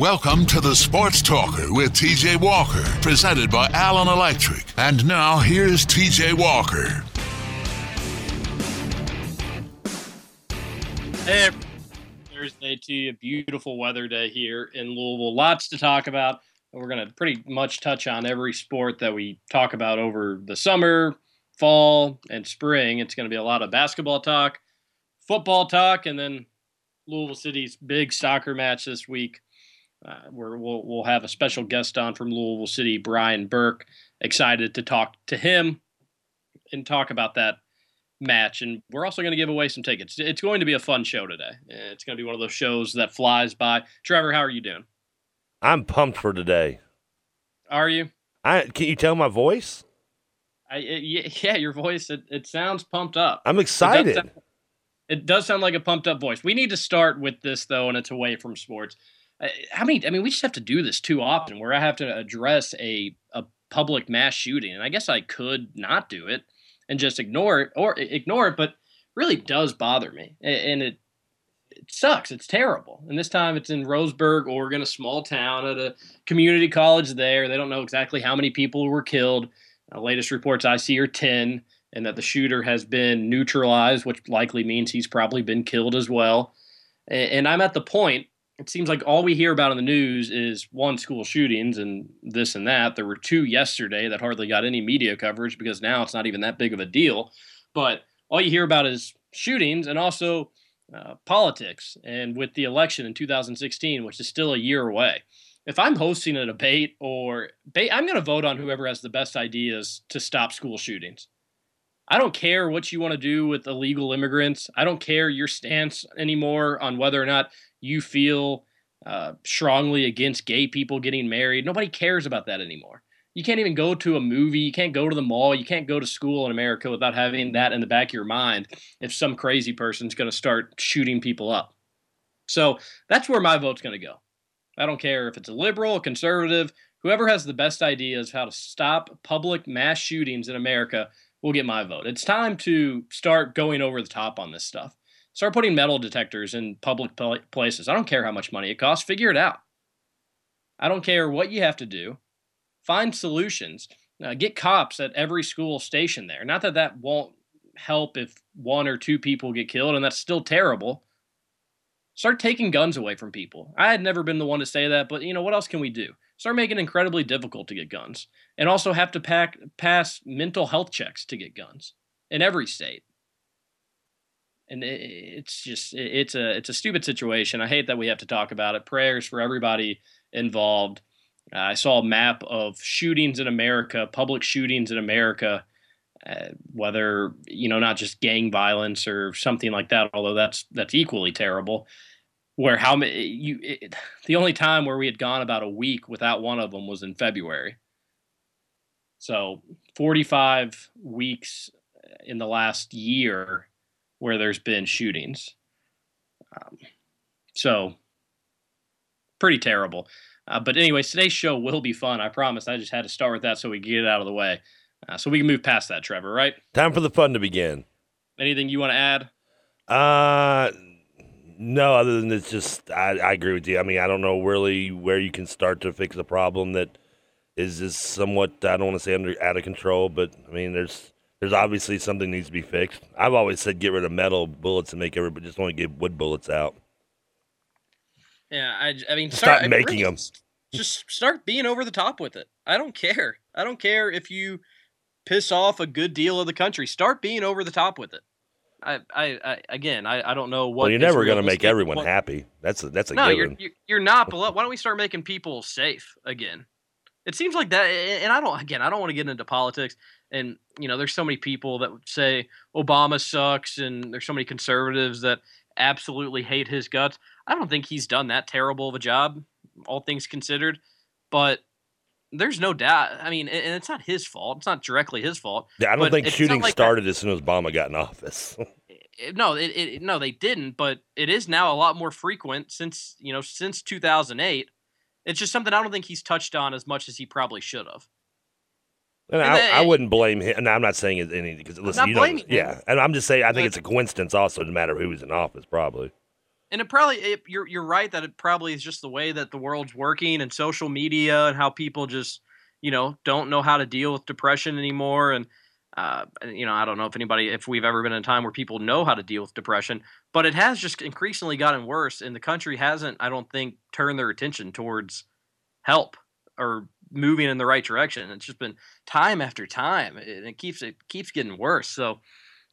Welcome to the Sports Talker with TJ Walker, presented by Allen Electric. And now here's TJ Walker. Hey, Thursday to you. Beautiful weather day here in Louisville. Lots to talk about. We're going to pretty much touch on every sport that we talk about over the summer, fall, and spring. It's going to be a lot of basketball talk, football talk, and then Louisville City's big soccer match this week. Uh, where we'll, we'll have a special guest on from Louisville City, Brian Burke. Excited to talk to him and talk about that match. And we're also going to give away some tickets. It's going to be a fun show today. It's going to be one of those shows that flies by. Trevor, how are you doing? I'm pumped for today. Are you? I can you tell my voice? I it, yeah, your voice it, it sounds pumped up. I'm excited. It does, sound, it does sound like a pumped up voice. We need to start with this though, and it's away from sports. How many? I mean, we just have to do this too often, where I have to address a a public mass shooting, and I guess I could not do it and just ignore it or ignore it, but really does bother me, and it it sucks. It's terrible. And this time it's in Roseburg, Oregon, a small town at a community college there. They don't know exactly how many people were killed. Uh, latest reports I see are 10, and that the shooter has been neutralized, which likely means he's probably been killed as well. And I'm at the point it seems like all we hear about in the news is one school shootings and this and that. There were two yesterday that hardly got any media coverage because now it's not even that big of a deal. But all you hear about is shootings and also uh, politics. And with the election in 2016, which is still a year away, if I'm hosting a debate or ba- I'm going to vote on whoever has the best ideas to stop school shootings. I don't care what you want to do with illegal immigrants. I don't care your stance anymore on whether or not you feel uh, strongly against gay people getting married. Nobody cares about that anymore. You can't even go to a movie. You can't go to the mall. You can't go to school in America without having that in the back of your mind if some crazy person's going to start shooting people up. So that's where my vote's going to go. I don't care if it's a liberal, a conservative, whoever has the best ideas how to stop public mass shootings in America will get my vote. It's time to start going over the top on this stuff. Start putting metal detectors in public places. I don't care how much money it costs. Figure it out. I don't care what you have to do. Find solutions. Uh, get cops at every school station there. Not that that won't help if one or two people get killed, and that's still terrible. Start taking guns away from people. I had never been the one to say that, but you know what else can we do? Start making it incredibly difficult to get guns, and also have to pack, pass mental health checks to get guns in every state and it's just it's a it's a stupid situation. I hate that we have to talk about it. Prayers for everybody involved. Uh, I saw a map of shootings in America, public shootings in America, uh, whether you know not just gang violence or something like that, although that's that's equally terrible. Where how many you it, the only time where we had gone about a week without one of them was in February. So 45 weeks in the last year where there's been shootings. Um, so, pretty terrible. Uh, but anyways, today's show will be fun. I promise. I just had to start with that so we get it out of the way, uh, so we can move past that. Trevor, right? Time for the fun to begin. Anything you want to add? Uh, no. Other than it's just, I, I agree with you. I mean, I don't know really where you can start to fix a problem that is is somewhat. I don't want to say under out of control, but I mean, there's there's obviously something needs to be fixed. I've always said get rid of metal bullets and make everybody just only get wood bullets out. Yeah, I, I mean, start, start making really, them. Just start being over the top with it. I don't care. I don't care if you piss off a good deal of the country. Start being over the top with it. I, I, I again, I, I don't know what. Well, you're never going to make everyone happy. That's a, that's a no. You're, you're not. But why don't we start making people safe again? It seems like that, and I don't. Again, I don't want to get into politics and you know there's so many people that say obama sucks and there's so many conservatives that absolutely hate his guts i don't think he's done that terrible of a job all things considered but there's no doubt i mean and it's not his fault it's not directly his fault yeah i don't think shooting like started that, as soon as obama got in office no it, it, no they didn't but it is now a lot more frequent since you know since 2008 it's just something i don't think he's touched on as much as he probably should have and I, I, wouldn't blame him. And I'm not saying it any because listen, you know, yeah. And I'm just saying I think it's a coincidence also, no matter who's in office, probably. and it probably it, you're you're right that it probably is just the way that the world's working and social media and how people just you know don't know how to deal with depression anymore and uh, you know I don't know if anybody if we've ever been in a time where people know how to deal with depression but it has just increasingly gotten worse and the country hasn't I don't think turned their attention towards help or moving in the right direction it's just been time after time and it keeps it keeps getting worse so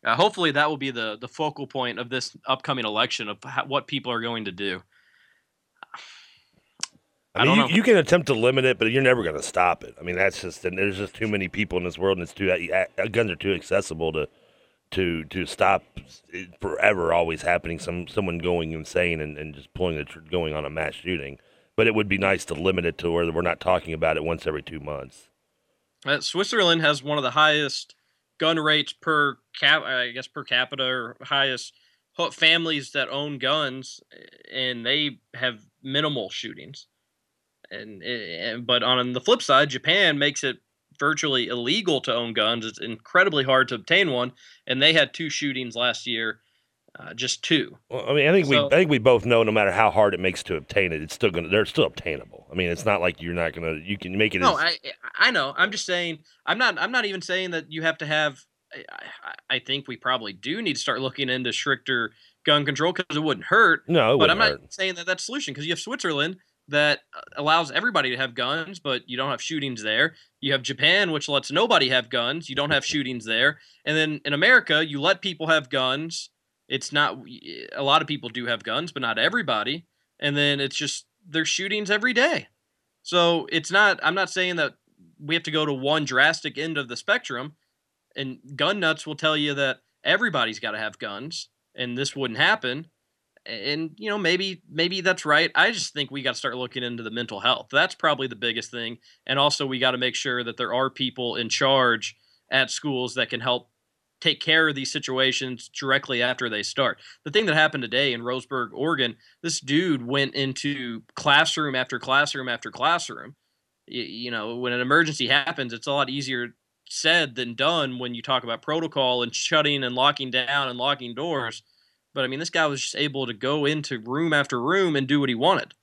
uh, hopefully, that will be the the focal point of this upcoming election of how, what people are going to do. I mean, I you, you, can attempt to limit it, but you're never going to stop it. I mean, that's just and there's just too many people in this world, and it's too uh, guns are too accessible to to to stop forever always happening. Some someone going insane and, and just pulling it going on a mass shooting. But it would be nice to limit it to where we're not talking about it once every two months. Uh, Switzerland has one of the highest gun rates per cap, I guess per capita or highest families that own guns, and they have minimal shootings. And, and but on the flip side, Japan makes it virtually illegal to own guns. It's incredibly hard to obtain one, and they had two shootings last year uh, just two. Well, I mean, I think so, we I think we both know no matter how hard it makes to obtain it, it's still gonna they're still obtainable. I mean, it's not like you're not gonna you can make it. No, as, I I know. I'm just saying. I'm not. I'm not even saying that you have to have. I, I think we probably do need to start looking into stricter gun control because it wouldn't hurt. No, but I'm not hurt. saying that that's solution because you have Switzerland that uh, allows everybody to have guns, but you don't have shootings there. You have Japan, which lets nobody have guns. You don't have shootings there. And then in America, you let people have guns it's not a lot of people do have guns, but not everybody. And then it's just there's shootings every day. So it's not I'm not saying that we have to go to one drastic end of the spectrum. And gun nuts will tell you that everybody's got to have guns and this wouldn't happen. And you know maybe maybe that's right. I just think we got to start looking into the mental health. That's probably the biggest thing. And also we got to make sure that there are people in charge at schools that can help take care of these situations directly after they start. The thing that happened today in Roseburg, Oregon, this dude went into classroom after classroom after classroom. You, you know, when an emergency happens, it's a lot easier said than done when you talk about protocol and shutting and locking down and locking doors. But I mean, this guy was just able to go into room after room and do what he wanted.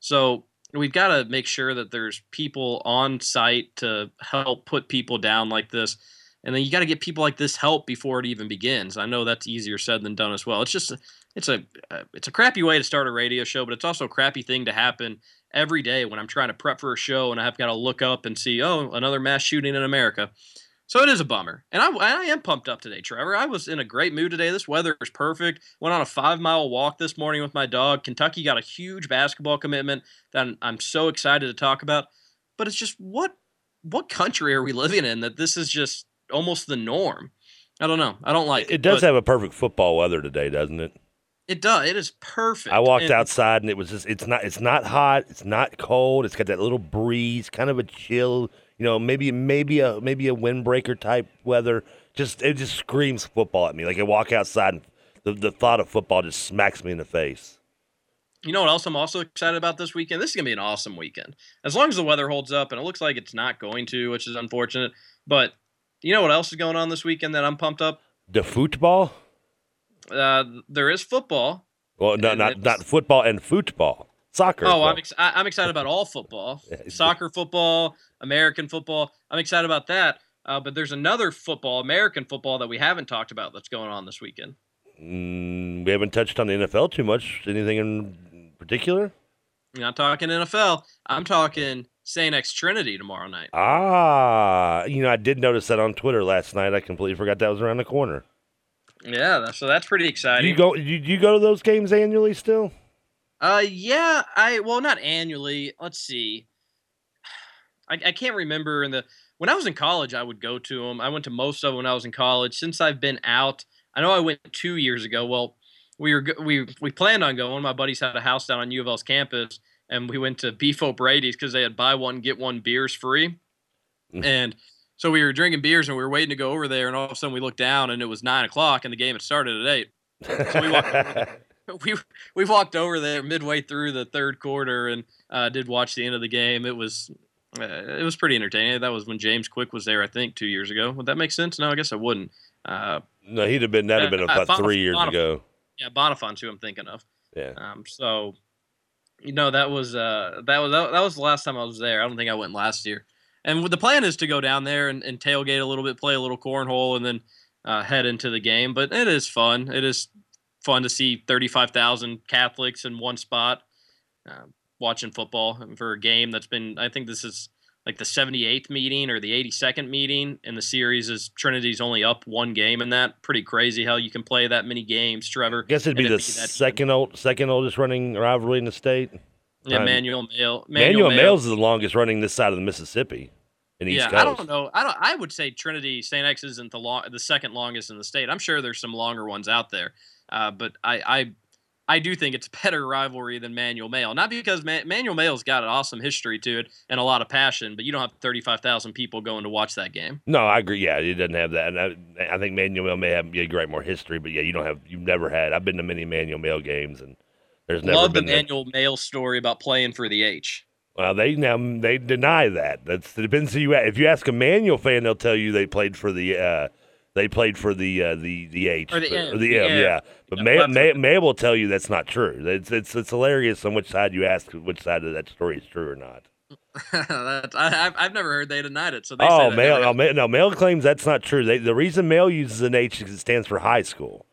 So we've got to make sure that there's people on site to help put people down like this and then you got to get people like this help before it even begins. I know that's easier said than done as well. It's just it's a uh, it's a crappy way to start a radio show, but it's also a crappy thing to happen every day when I'm trying to prep for a show and I've got to look up and see oh another mass shooting in America. So it is a bummer, and I, I am pumped up today, Trevor. I was in a great mood today. This weather is perfect. Went on a five mile walk this morning with my dog. Kentucky got a huge basketball commitment that I'm, I'm so excited to talk about. But it's just what what country are we living in that this is just almost the norm. I don't know. I don't like it. It does have a perfect football weather today, doesn't it? It does. It is perfect. I walked and, outside and it was just it's not it's not hot, it's not cold, it's got that little breeze, kind of a chill, you know, maybe maybe a maybe a windbreaker type weather. Just it just screams football at me. Like I walk outside and the, the thought of football just smacks me in the face. You know what else I'm also excited about this weekend? This is gonna be an awesome weekend. As long as the weather holds up, and it looks like it's not going to, which is unfortunate. But you know what else is going on this weekend that I'm pumped up? The football. Uh, there is football. Well, no, not not football and football. Soccer. Oh, I'm ex- I'm excited about all football, soccer, football, American football. I'm excited about that. Uh, but there's another football, American football, that we haven't talked about that's going on this weekend. Mm, we haven't touched on the NFL too much. Anything in particular? I'm not talking NFL. I'm talking St. X Trinity tomorrow night. Ah, you know, I did notice that on Twitter last night. I completely forgot that was around the corner. Yeah, so that's pretty exciting. You go? You, you go to those games annually still? Uh, yeah. I well, not annually. Let's see. I, I can't remember. In the when I was in college, I would go to them. I went to most of them when I was in college. Since I've been out, I know I went two years ago. Well, we were we we planned on going. My buddies had a house down on U of L's campus, and we went to Beef O'Brady's because they had buy one get one beers free, mm. and so we were drinking beers and we were waiting to go over there, and all of a sudden we looked down and it was nine o'clock and the game had started at eight. So we walked, we we walked over there midway through the third quarter and uh, did watch the end of the game. It was uh, it was pretty entertaining. That was when James Quick was there, I think, two years ago. Would that make sense? No, I guess I wouldn't. Uh, no, he'd have been that'd have been uh, about three years Bonif- ago. Yeah, Bonifon's who I'm thinking of. Yeah. Um, so, you know, that was uh that was that, that was the last time I was there. I don't think I went last year. And the plan is to go down there and, and tailgate a little bit, play a little cornhole, and then uh, head into the game. But it is fun. It is fun to see 35,000 Catholics in one spot uh, watching football for a game that's been, I think this is like the 78th meeting or the 82nd meeting in the series is Trinity's only up one game in that. Pretty crazy how you can play that many games, Trevor. I guess it'd be the second old, second oldest running rivalry in the state. Yeah, um, Manual Male. Manual, Manual Males is the longest running this side of the Mississippi. In yeah, I don't know. I don't. I would say Trinity St. X isn't the long, the second longest in the state. I'm sure there's some longer ones out there, uh, but I, I I do think it's a better rivalry than Manual Male. Not because Ma- Manual Male's got an awesome history to it and a lot of passion, but you don't have 35,000 people going to watch that game. No, I agree. Yeah, it doesn't have that. And I, I think Manual Male may have a great more history, but yeah, you don't have. You've never had. I've been to many Manual Male games, and there's never love been the Manual Male story about playing for the H. Well, they now they deny that. That's it depends who you ask. If you ask a Manual fan, they'll tell you they played for the uh, they played for the uh, the the H or the M, or the M, yeah. But yeah, May, May, May will tell you that's not true. It's it's it's hilarious on which side you ask which side of that story is true or not. I, have I've never heard they denied it. So they oh, Male, oh, no, Male claims that's not true. They, the reason Male uses an H is it stands for high school.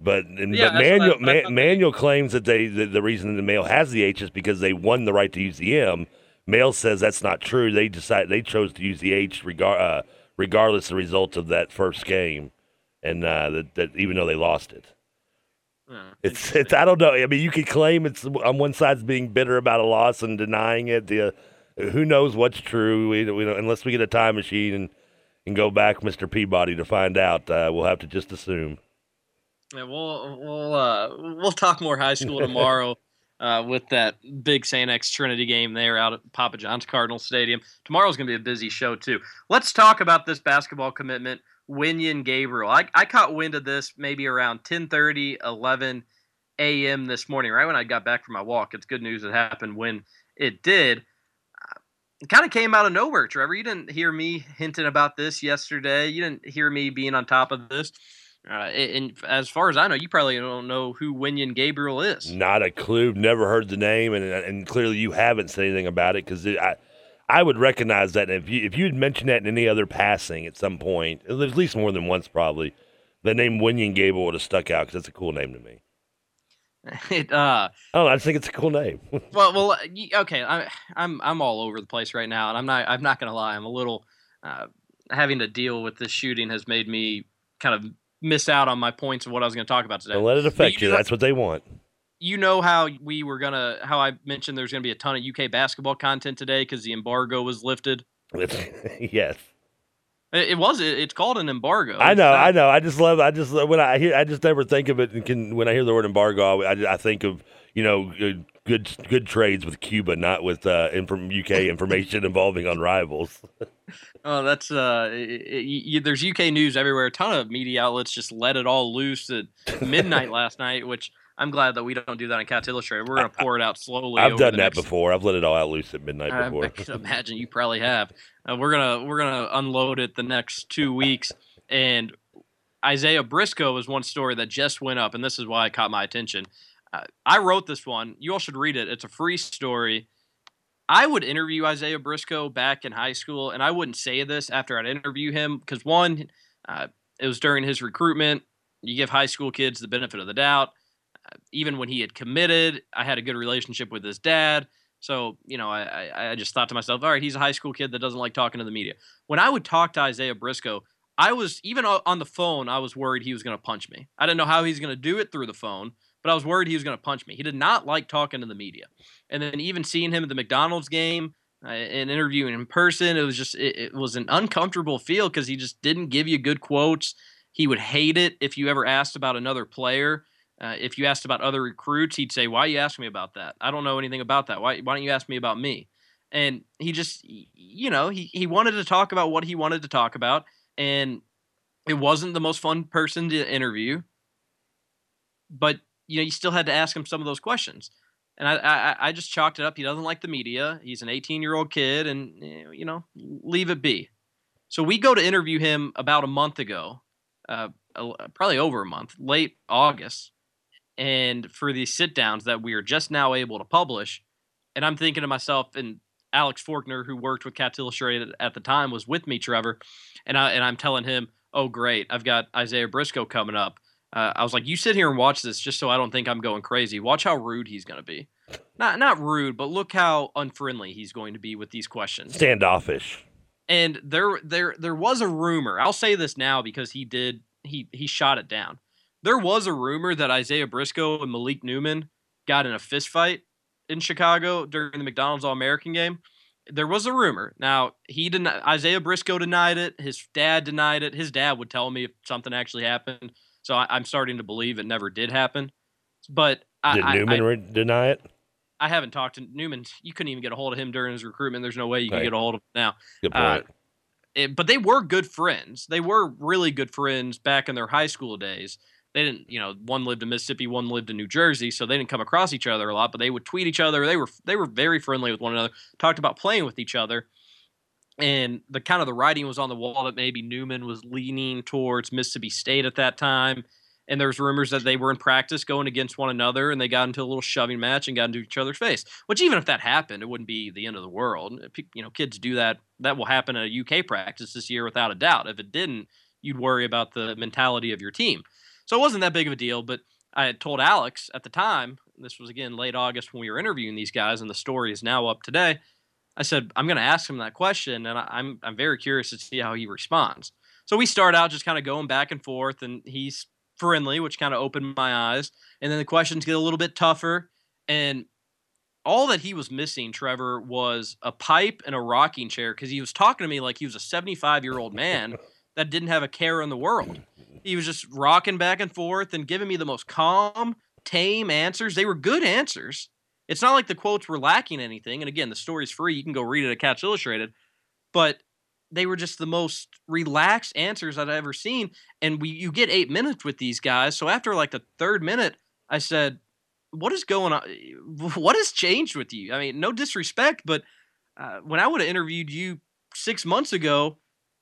But, yeah, but Manual, Ma- Manual claims that they the, the reason the Male has the H is because they won the right to use the M. Male says that's not true. They decided they chose to use the H regard, uh, regardless of the results of that first game, and uh, that, that even though they lost it. it's it's I don't know. I mean, you could claim it's on one side's being bitter about a loss and denying it. The, who knows what's true? We, we unless we get a time machine and and go back, Mister Peabody, to find out. Uh, we'll have to just assume. Yeah, we'll we'll uh, we'll talk more high school tomorrow uh, with that big St. X Trinity game there out at Papa John's Cardinal Stadium. Tomorrow's going to be a busy show, too. Let's talk about this basketball commitment, Wenyen Gabriel. I, I caught wind of this maybe around 10.30, 11 a.m. this morning, right when I got back from my walk. It's good news it happened when it did. It kind of came out of nowhere, Trevor. You didn't hear me hinting about this yesterday. You didn't hear me being on top of this. Uh, and as far as I know, you probably don't know who Wenyen Gabriel is. Not a clue. Never heard the name, and and clearly you haven't said anything about it because I. I would recognize that if you if you'd mentioned that in any other passing at some point, at least more than once probably, the name Wenyen Gabriel would have stuck out because that's a cool name to me. It uh oh, I just think it's a cool name. well, well, okay. I, I'm I'm all over the place right now, and I'm not I'm not gonna lie. I'm a little uh, having to deal with this shooting has made me kind of miss out on my points of what I was going to talk about today. Don't let it affect you. you. That's what they want. You know how we were gonna, how I mentioned there's gonna be a ton of UK basketball content today because the embargo was lifted. yes. It was. It's called an embargo. I know. I know. I just love. I just when I hear. I just never think of it. And can when I hear the word embargo, I, I think of you know good good trades with Cuba, not with uh, inform, UK information involving on rivals. oh, that's uh, it, it, there's UK news everywhere. A ton of media outlets just let it all loose at midnight last night, which I'm glad that we don't do that on Cats Illustrated. We're gonna pour it out slowly. I've done that next... before. I've let it all out loose at midnight before. I, I can imagine you probably have. Uh, we're gonna we're gonna unload it the next two weeks, and Isaiah Briscoe is one story that just went up, and this is why it caught my attention. I wrote this one. You all should read it. It's a free story. I would interview Isaiah Briscoe back in high school, and I wouldn't say this after I'd interview him because one, uh, it was during his recruitment. You give high school kids the benefit of the doubt. Uh, even when he had committed, I had a good relationship with his dad. So, you know, I, I just thought to myself, all right, he's a high school kid that doesn't like talking to the media. When I would talk to Isaiah Briscoe, I was, even on the phone, I was worried he was going to punch me. I didn't know how he's going to do it through the phone but I was worried he was going to punch me. He did not like talking to the media. And then even seeing him at the McDonald's game uh, and interviewing in person, it was just, it, it was an uncomfortable feel because he just didn't give you good quotes. He would hate it if you ever asked about another player. Uh, if you asked about other recruits, he'd say, Why are you asking me about that? I don't know anything about that. Why, why don't you ask me about me? And he just, you know, he, he wanted to talk about what he wanted to talk about. And it wasn't the most fun person to interview. But you know, you still had to ask him some of those questions. And I, I, I just chalked it up. He doesn't like the media. He's an 18 year old kid, and eh, you know, leave it be. So we go to interview him about a month ago, uh, probably over a month, late August, and for these sit downs that we are just now able to publish. And I'm thinking to myself, and Alex Forkner, who worked with Cats Illustrated at the time, was with me, Trevor, and I and I'm telling him, "Oh, great, I've got Isaiah Briscoe coming up." Uh, I was like, "You sit here and watch this, just so I don't think I'm going crazy. Watch how rude he's going to be. Not not rude, but look how unfriendly he's going to be with these questions. Standoffish." And there there there was a rumor. I'll say this now because he did he he shot it down. There was a rumor that Isaiah Briscoe and Malik Newman got in a fist fight in Chicago during the McDonald's All American game. There was a rumor. Now he denied. Isaiah Briscoe denied it. His dad denied it. His dad would tell me if something actually happened. So I, am starting to believe it never did happen. But did I, Newman I, deny it? I haven't talked to Newman. You couldn't even get a hold of him during his recruitment. There's no way you can get a hold of him now. Good point. Uh, it, but they were good friends. They were really good friends back in their high school days they didn't, you know, one lived in Mississippi, one lived in New Jersey, so they didn't come across each other a lot, but they would tweet each other. They were they were very friendly with one another, talked about playing with each other. And the kind of the writing was on the wall that maybe Newman was leaning towards Mississippi State at that time. And there was rumors that they were in practice going against one another and they got into a little shoving match and got into each other's face. Which even if that happened, it wouldn't be the end of the world. You know, kids do that. That will happen at a UK practice this year without a doubt. If it didn't, you'd worry about the mentality of your team. So it wasn't that big of a deal, but I had told Alex at the time, this was again late August when we were interviewing these guys, and the story is now up today. I said, I'm going to ask him that question, and I'm, I'm very curious to see how he responds. So we start out just kind of going back and forth, and he's friendly, which kind of opened my eyes. And then the questions get a little bit tougher. And all that he was missing, Trevor, was a pipe and a rocking chair because he was talking to me like he was a 75 year old man that didn't have a care in the world. He was just rocking back and forth and giving me the most calm, tame answers. They were good answers. It's not like the quotes were lacking anything. And again, the story's free. You can go read it at Cats Illustrated. But they were just the most relaxed answers I've ever seen. And we you get eight minutes with these guys. So after like the third minute, I said, What is going on? What has changed with you? I mean, no disrespect, but uh, when I would have interviewed you six months ago,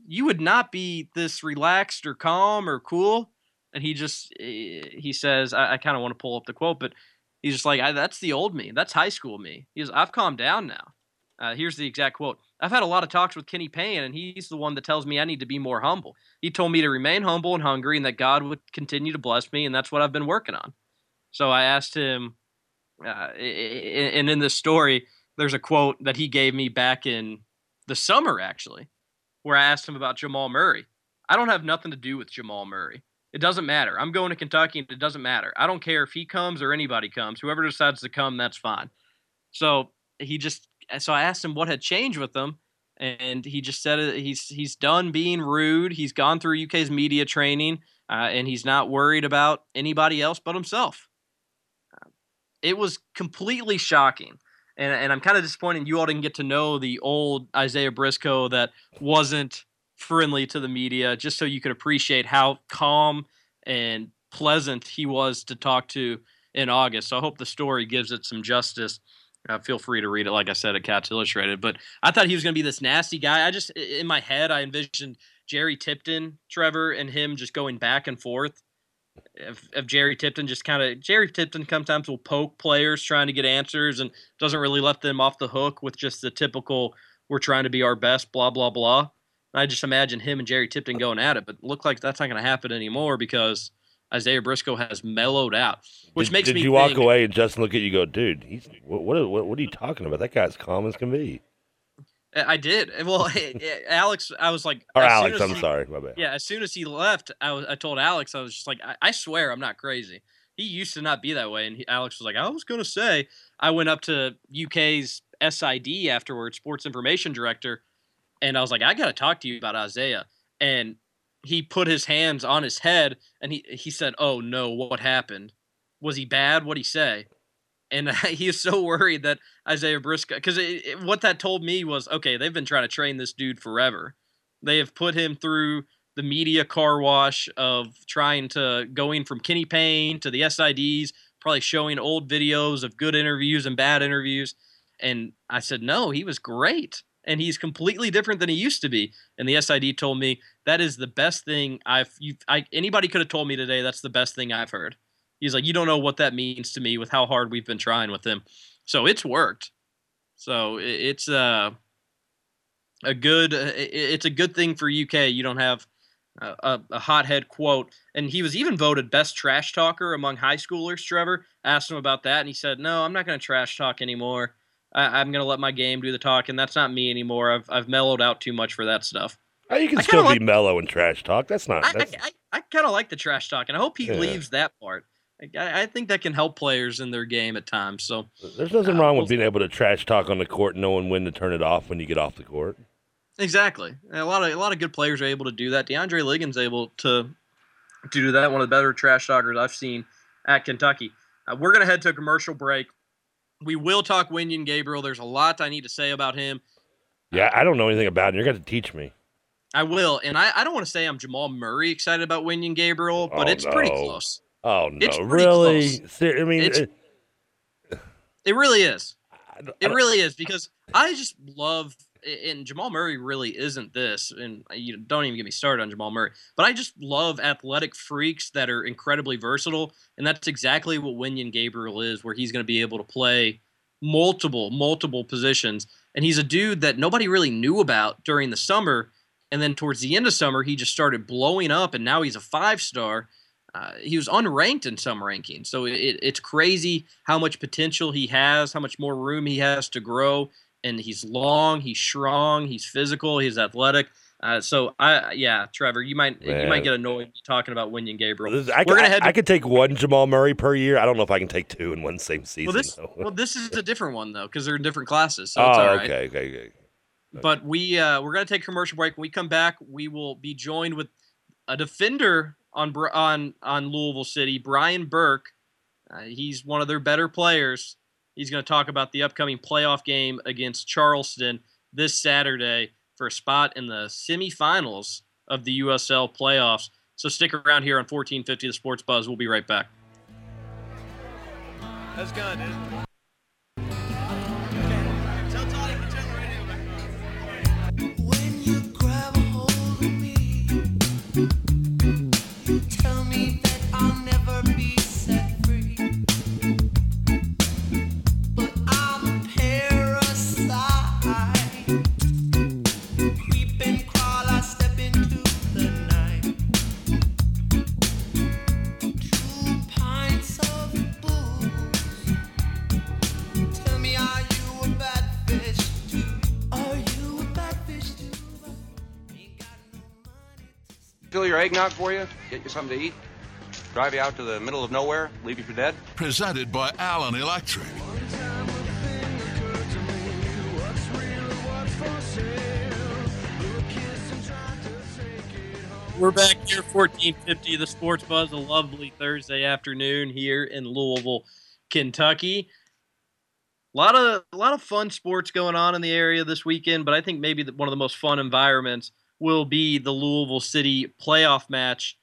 you would not be this relaxed or calm or cool. And he just eh, he says, I, I kind of want to pull up the quote, but he's just like, that's the old me. That's high school me. He's, I've calmed down now. Uh, here's the exact quote. I've had a lot of talks with Kenny Payne, and he's the one that tells me I need to be more humble. He told me to remain humble and hungry, and that God would continue to bless me, and that's what I've been working on. So I asked him, uh, and in this story, there's a quote that he gave me back in the summer, actually where I asked him about Jamal Murray. I don't have nothing to do with Jamal Murray. It doesn't matter. I'm going to Kentucky and it doesn't matter. I don't care if he comes or anybody comes. Whoever decides to come, that's fine. So he just so I asked him what had changed with him and he just said he's he's done being rude. He's gone through UK's media training uh, and he's not worried about anybody else but himself. It was completely shocking and and I'm kind of disappointed you all didn't get to know the old Isaiah Briscoe that wasn't friendly to the media, just so you could appreciate how calm and pleasant he was to talk to in August. So I hope the story gives it some justice. Uh, feel free to read it, like I said, at Cats Illustrated. But I thought he was going to be this nasty guy. I just, in my head, I envisioned Jerry Tipton, Trevor, and him just going back and forth if, if Jerry Tipton just kind of Jerry Tipton sometimes will poke players trying to get answers and doesn't really let them off the hook with just the typical we're trying to be our best blah blah blah. I just imagine him and Jerry Tipton going at it, but look like that's not going to happen anymore because Isaiah Briscoe has mellowed out, which did, makes did me. Did you think, walk away and Justin look at you, go, dude? He's what, what? What? What are you talking about? That guy's calm as can be. I did. Well, Alex, I was like, or Alex, I'm he, sorry, my bad. Yeah, as soon as he left, I was, I told Alex, I was just like, I, I swear, I'm not crazy. He used to not be that way, and he, Alex was like, I was gonna say. I went up to UK's SID afterwards, Sports Information Director, and I was like, I got to talk to you about Isaiah. And he put his hands on his head, and he he said, Oh no, what happened? Was he bad? What'd he say? and he is so worried that Isaiah Briscoe, because what that told me was, okay, they've been trying to train this dude forever. They have put him through the media car wash of trying to going from Kenny Payne to the SIDs, probably showing old videos of good interviews and bad interviews. And I said, no, he was great. And he's completely different than he used to be. And the SID told me that is the best thing I've, I, anybody could have told me today that's the best thing I've heard He's like, you don't know what that means to me with how hard we've been trying with him. So it's worked. So it's uh, a good it's a good thing for UK. You don't have a, a, hothead quote, and he was even voted best trash talker among high schoolers. Trevor asked him about that, and he said, "No, I'm not going to trash talk anymore. I, am going to let my game do the talking. That's not me anymore. I've I've mellowed out too much for that stuff." Oh, you can I still be like, mellow and trash talk. That's not. That's... I, I, I kind of like the trash talk, and I hope he yeah. leaves that part. I, I, think that can help players in their game at times. So there's nothing uh, wrong with being able to trash talk on the court, knowing when to turn it off when you get off the court. Exactly. A lot of a lot of good players are able to do that. DeAndre Liggins able to to do that. One of the better trash talkers I've seen at Kentucky. Uh, we're gonna head to a commercial break. We will talk Wenyen Gabriel. There's a lot I need to say about him. Yeah, I don't know anything about him. You're going to teach me. I will, and I, I don't want to say I'm Jamal Murray excited about Wenyen Gabriel, but oh, it's oh, no. pretty close. Oh no, It's really? Close. I mean, it, it really is. It really is because I just love and Jamal Murray really isn't this, and uh, you don't even get me started on Jamal Murray. But I just love athletic freaks that are incredibly versatile, and that's exactly what Wenyen Gabriel is, where he's going to be able to play multiple, multiple positions. And he's a dude that nobody really knew about during the summer, and then towards the end of summer, he just started blowing up, and now he's a five star. Uh, he was unranked in some rankings, so it, it's crazy how much potential he has, how much more room he has to grow and he's long, he's strong, he's physical, he's athletic. Uh, so I yeah, Trevor, you might Man. you might get annoyed talking about Wenyen Gabriel. I, We're gonna head I, to, I could take one Jamal Murray per year. I don't know if I can take two in one same season. Well, this well this is a different one though because they're in different classes. So oh, it's all right. okay, okay, okay. But we uh, we're gonna take a commercial break. When we come back, we will be joined with a defender on on on Louisville City, Brian Burke. Uh, he's one of their better players. He's going to talk about the upcoming playoff game against Charleston this Saturday for a spot in the semifinals of the USL playoffs. So stick around here on 1450 The Sports Buzz. We'll be right back. That's good. Eggnog for you, get you something to eat, drive you out to the middle of nowhere, leave you for dead. Presented by Allen Electric. We're back here, 1450, the Sports Buzz, a lovely Thursday afternoon here in Louisville, Kentucky. A lot of a lot of fun sports going on in the area this weekend, but I think maybe one of the most fun environments will be the Louisville City playoff match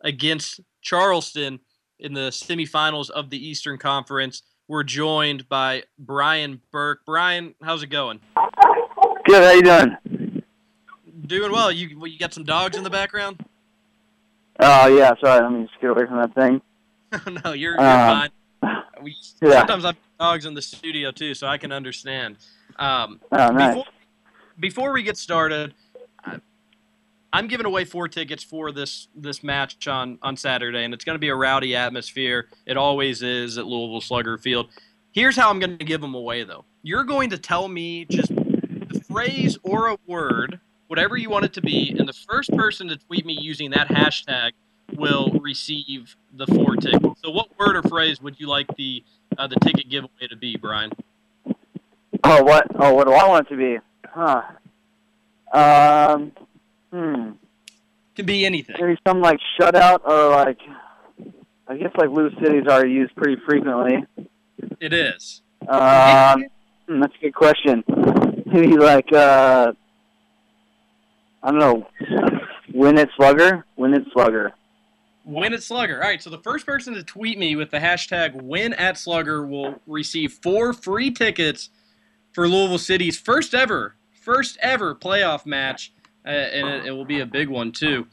against Charleston in the semifinals of the Eastern Conference. We're joined by Brian Burke. Brian, how's it going? Good. How you doing? Doing well. You you got some dogs in the background? Oh yeah. Sorry. Let me just get away from that thing. no, you're, you're um, fine. We, yeah. Sometimes I have dogs in the studio too, so I can understand. Um, oh, nice. Before, before we get started, I'm giving away four tickets for this this match on on Saturday, and it's going to be a rowdy atmosphere. It always is at Louisville Slugger Field. Here's how I'm going to give them away, though. You're going to tell me just the phrase or a word, whatever you want it to be, and the first person to tweet me using that hashtag will receive the four tickets. So, what word or phrase would you like the uh, the ticket giveaway to be, Brian? Oh, what? Oh, what do I want it to be? Huh. Um. Hmm. Can be anything. Maybe some like shutout or like I guess like loose cities are used pretty frequently. It is. Um, hmm, that's a good question. Maybe like uh, I don't know, win it slugger, win it slugger. Win at Slugger. All right, so the first person to tweet me with the hashtag win at Slugger will receive four free tickets for Louisville City's first ever, first ever playoff match uh, and it, it, will be a big one too.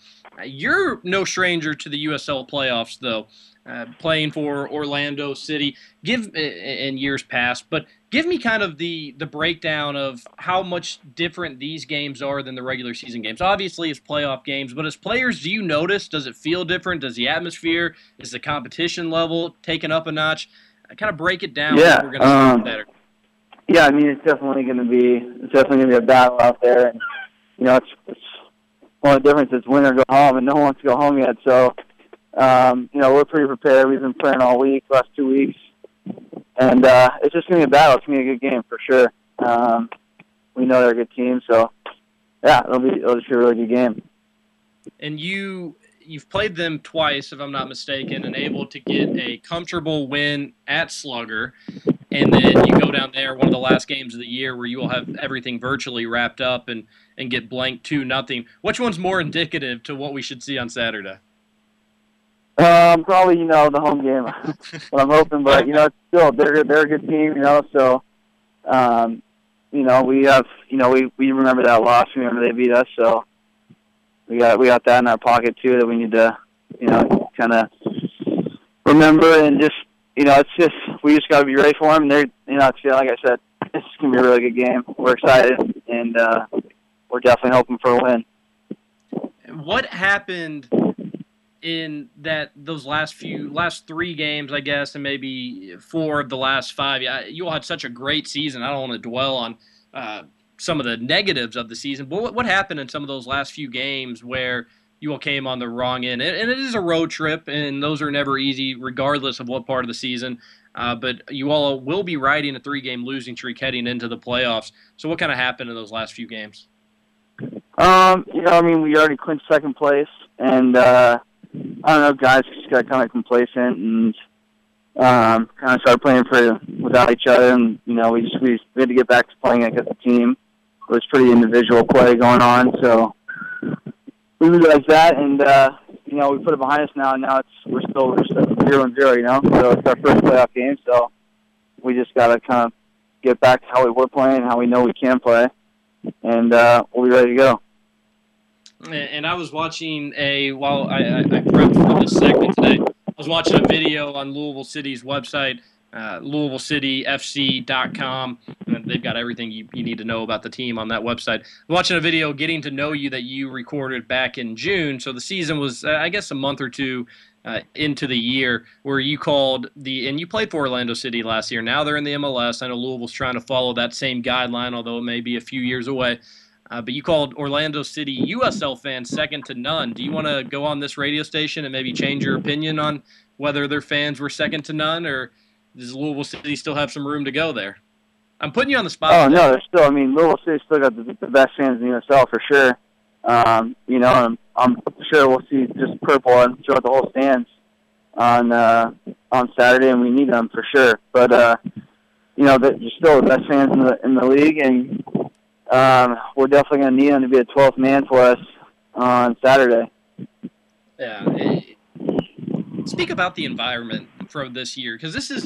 You're no stranger to the USL playoffs, though. uh, playing for Orlando City. Give in years past, but give me kind of the the breakdown of how much different these games are than the regular season games. Obviously, it's playoff games, but as players, do you notice? Does it feel different? Does the atmosphere, is the competition level taken up a notch? kind of break it down. Yeah, we're going to um, better. Yeah, I mean, it's definitely going to be it's definitely going to be a battle out there, and you know, it's, it's one of the differences. Win or go home, and no one wants to go home yet. So um, you know, we're pretty prepared. We've been playing all week, last two weeks, and uh, it's just gonna be a battle. It's gonna be a good game for sure. Um, we know they're a good team, so yeah, it'll be it'll just be a really good game. And you you've played them twice, if I'm not mistaken, and able to get a comfortable win at Slugger, and then you go down there one of the last games of the year where you will have everything virtually wrapped up and and get blank two nothing. Which one's more indicative to what we should see on Saturday? Um, probably you know the home game. what I'm hoping, but you know, it's still they're they're a good team, you know. So, um, you know, we have you know we we remember that loss. We remember they beat us, so we got we got that in our pocket too that we need to you know kind of remember and just you know it's just we just got to be ready for them. They're you know it's like I said, it's gonna be a really good game. We're excited and uh, we're definitely hoping for a win. What happened in that those last few last three games, I guess, and maybe four of the last five. You all had such a great season. I don't want to dwell on uh, some of the negatives of the season, but what, what happened in some of those last few games where you all came on the wrong end? And, it is a road trip, and those are never easy, regardless of what part of the season. Uh, but you all will be riding a three-game losing streak heading into the playoffs. So, what kind of happened in those last few games? Um, you know, I mean, we already clinched second place, and uh, I don't know, guys just got kind of complacent and um, kind of started playing for without each other, and you know, we just we, had to get back to playing as a team. It was pretty individual play going on, so we realized that, and uh, you know, we put it behind us now. And now it's we're still we're still zero and zero, you know. So it's our first playoff game, so we just got to kind of get back to how we were playing, how we know we can play, and uh, we'll be ready to go and I was watching a while I, I prepped for this segment today. I was watching a video on Louisville City's website, uh, LouisvilleCityFC.com. And they've got everything you, you need to know about the team on that website. I'm watching a video, getting to know you that you recorded back in June. So the season was, uh, I guess, a month or two uh, into the year where you called the and you played for Orlando City last year. Now they're in the MLS. I know Louisville's trying to follow that same guideline, although it may be a few years away. Uh, but you called Orlando City USL fans second to none. Do you want to go on this radio station and maybe change your opinion on whether their fans were second to none, or does Louisville City still have some room to go there? I'm putting you on the spot. Oh no, there's still. I mean, Louisville City still got the, the best fans in the USL for sure. Um, you know, I'm, I'm sure we'll see just purple and throughout the whole stands on uh, on Saturday, and we need them for sure. But uh, you know, they're still the best fans in the in the league, and um, we're definitely going to need them to be a 12th man for us on Saturday. Yeah. speak about the environment for this year because this is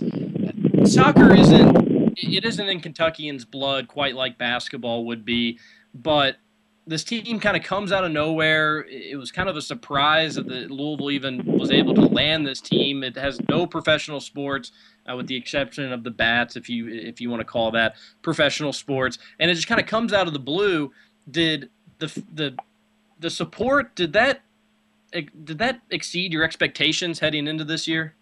soccer isn't it isn't in Kentuckians' blood quite like basketball would be, but this team kind of comes out of nowhere. It was kind of a surprise that the Louisville even was able to land this team. It has no professional sports uh, with the exception of the bats, if you if you want to call that professional sports, and it just kind of comes out of the blue. Did the the the support did that did that exceed your expectations heading into this year?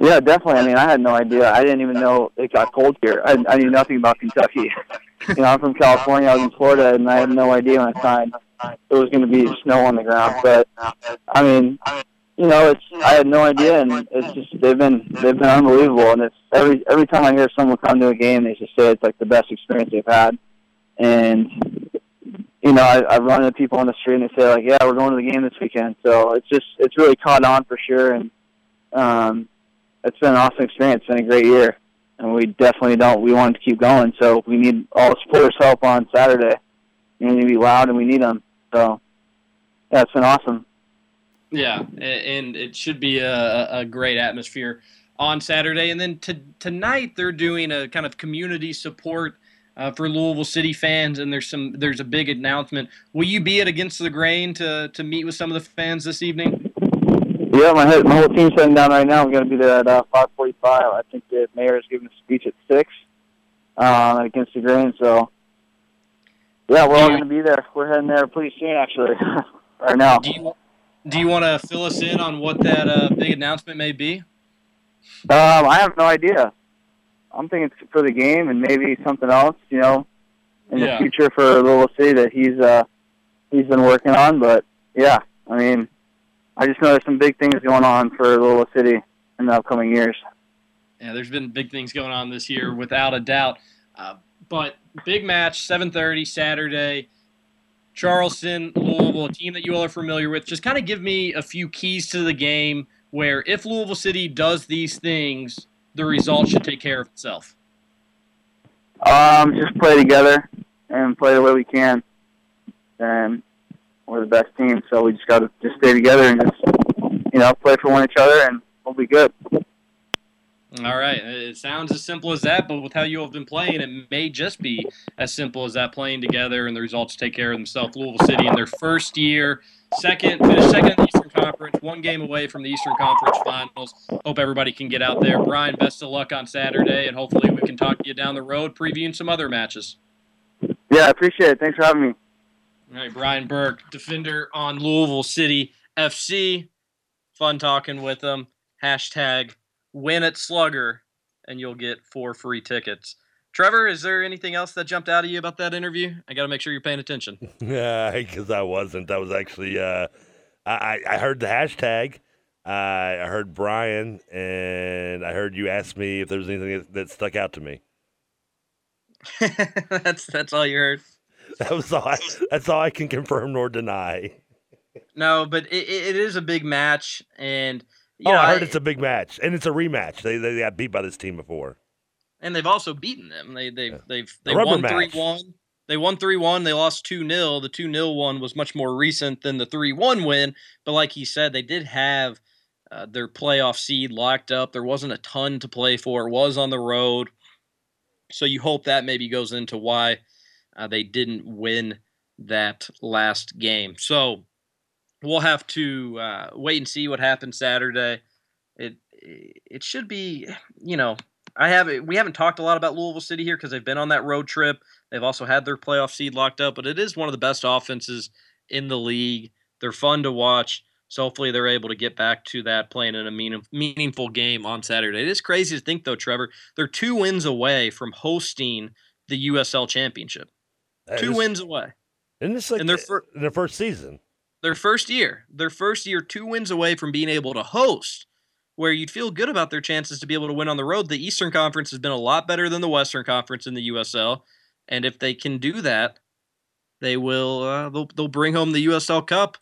Yeah, definitely. I mean, I had no idea. I didn't even know it got cold here. I, I knew nothing about Kentucky. you know, I'm from California. I was in Florida, and I had no idea when I signed it was going to be snow on the ground. But I mean, you know, it's I had no idea, and it's just they've been they've been unbelievable, and it's every every time I hear someone come to a game, they just say it's like the best experience they've had, and you know, I, I run into people on the street and they say like, yeah, we're going to the game this weekend, so it's just it's really caught on for sure, and um, it's been an awesome experience, it's been a great year, and we definitely don't we want to keep going, so we need all the supporters' help on Saturday. We need to be loud, and we need them, so yeah, it's been awesome. Yeah, and it should be a, a great atmosphere on Saturday. And then to, tonight they're doing a kind of community support uh, for Louisville City fans, and there's some there's a big announcement. Will you be at Against the Grain to to meet with some of the fans this evening? Yeah, my head, my whole team's heading down right now. We're going to be there at uh, 5:45. I think the mayor is giving a speech at six uh, against the grain. So, yeah, we're all going to be there. We're heading there pretty soon, actually, right now. Do you do you want to fill us in on what that uh, big announcement may be? Um, I have no idea. I'm thinking it's for the game and maybe something else, you know, in Yeah. the future for Little City that he's uh he's been working on. But yeah, I mean, I just know there's some big things going on for Little City in the upcoming years. Yeah, there's been big things going on this year, without a doubt. Uh, but big match, 7:30 Saturday. Charleston, Louisville, a team that you all are familiar with. Just kind of give me a few keys to the game where if Louisville City does these things, the result should take care of itself. Um, just play together and play the way we can. And we're the best team, so we just got to just stay together and just you know play for one each other, and we'll be good. All right. It sounds as simple as that, but with how you have been playing, it may just be as simple as that playing together and the results take care of themselves. Louisville City in their first year, second, finished second in the Eastern Conference, one game away from the Eastern Conference Finals. Hope everybody can get out there. Brian, best of luck on Saturday, and hopefully we can talk to you down the road previewing some other matches. Yeah, I appreciate it. Thanks for having me. All right, Brian Burke, defender on Louisville City FC. Fun talking with him. Hashtag win at Slugger, and you'll get four free tickets. Trevor, is there anything else that jumped out of you about that interview? I got to make sure you're paying attention. Yeah, because I wasn't. I was actually. Uh, I I heard the hashtag. I I heard Brian, and I heard you ask me if there was anything that, that stuck out to me. that's that's all you heard. That was all. I, that's all I can confirm nor deny. No, but it, it is a big match, and oh, know, I heard I- it's a big match, and it's a rematch. They they got beat by this team before. and they've also beaten them. They they Yeah. they've they won match. three one. They won three one. They lost two 0 The two 0 one was much more recent than the three one win. But like he said, they did have uh, their playoff seed locked up. There wasn't a ton to play for. It was on the road, so you hope that maybe goes into why uh, they didn't win that last game. So we'll have to uh, wait and see what happens Saturday. It it should be, you know, I haven't we haven't talked a lot about Louisville City here because they've been on that road trip. They've also had their playoff seed locked up, but it is one of the best offenses in the league. They're fun to watch. So hopefully they're able to get back to that playing in a meaning, meaningful game on Saturday. It is crazy to think though, Trevor, they're two wins away from hosting the USL Championship. Two this- wins away. and this like and their fir- in their first season. Their first year. Their first year, two wins away from being able to host, where you'd feel good about their chances to be able to win on the road. The Eastern Conference has been a lot better than the Western Conference in the USL. And if they can do that, they will uh, they'll, they'll bring home the USL Cup,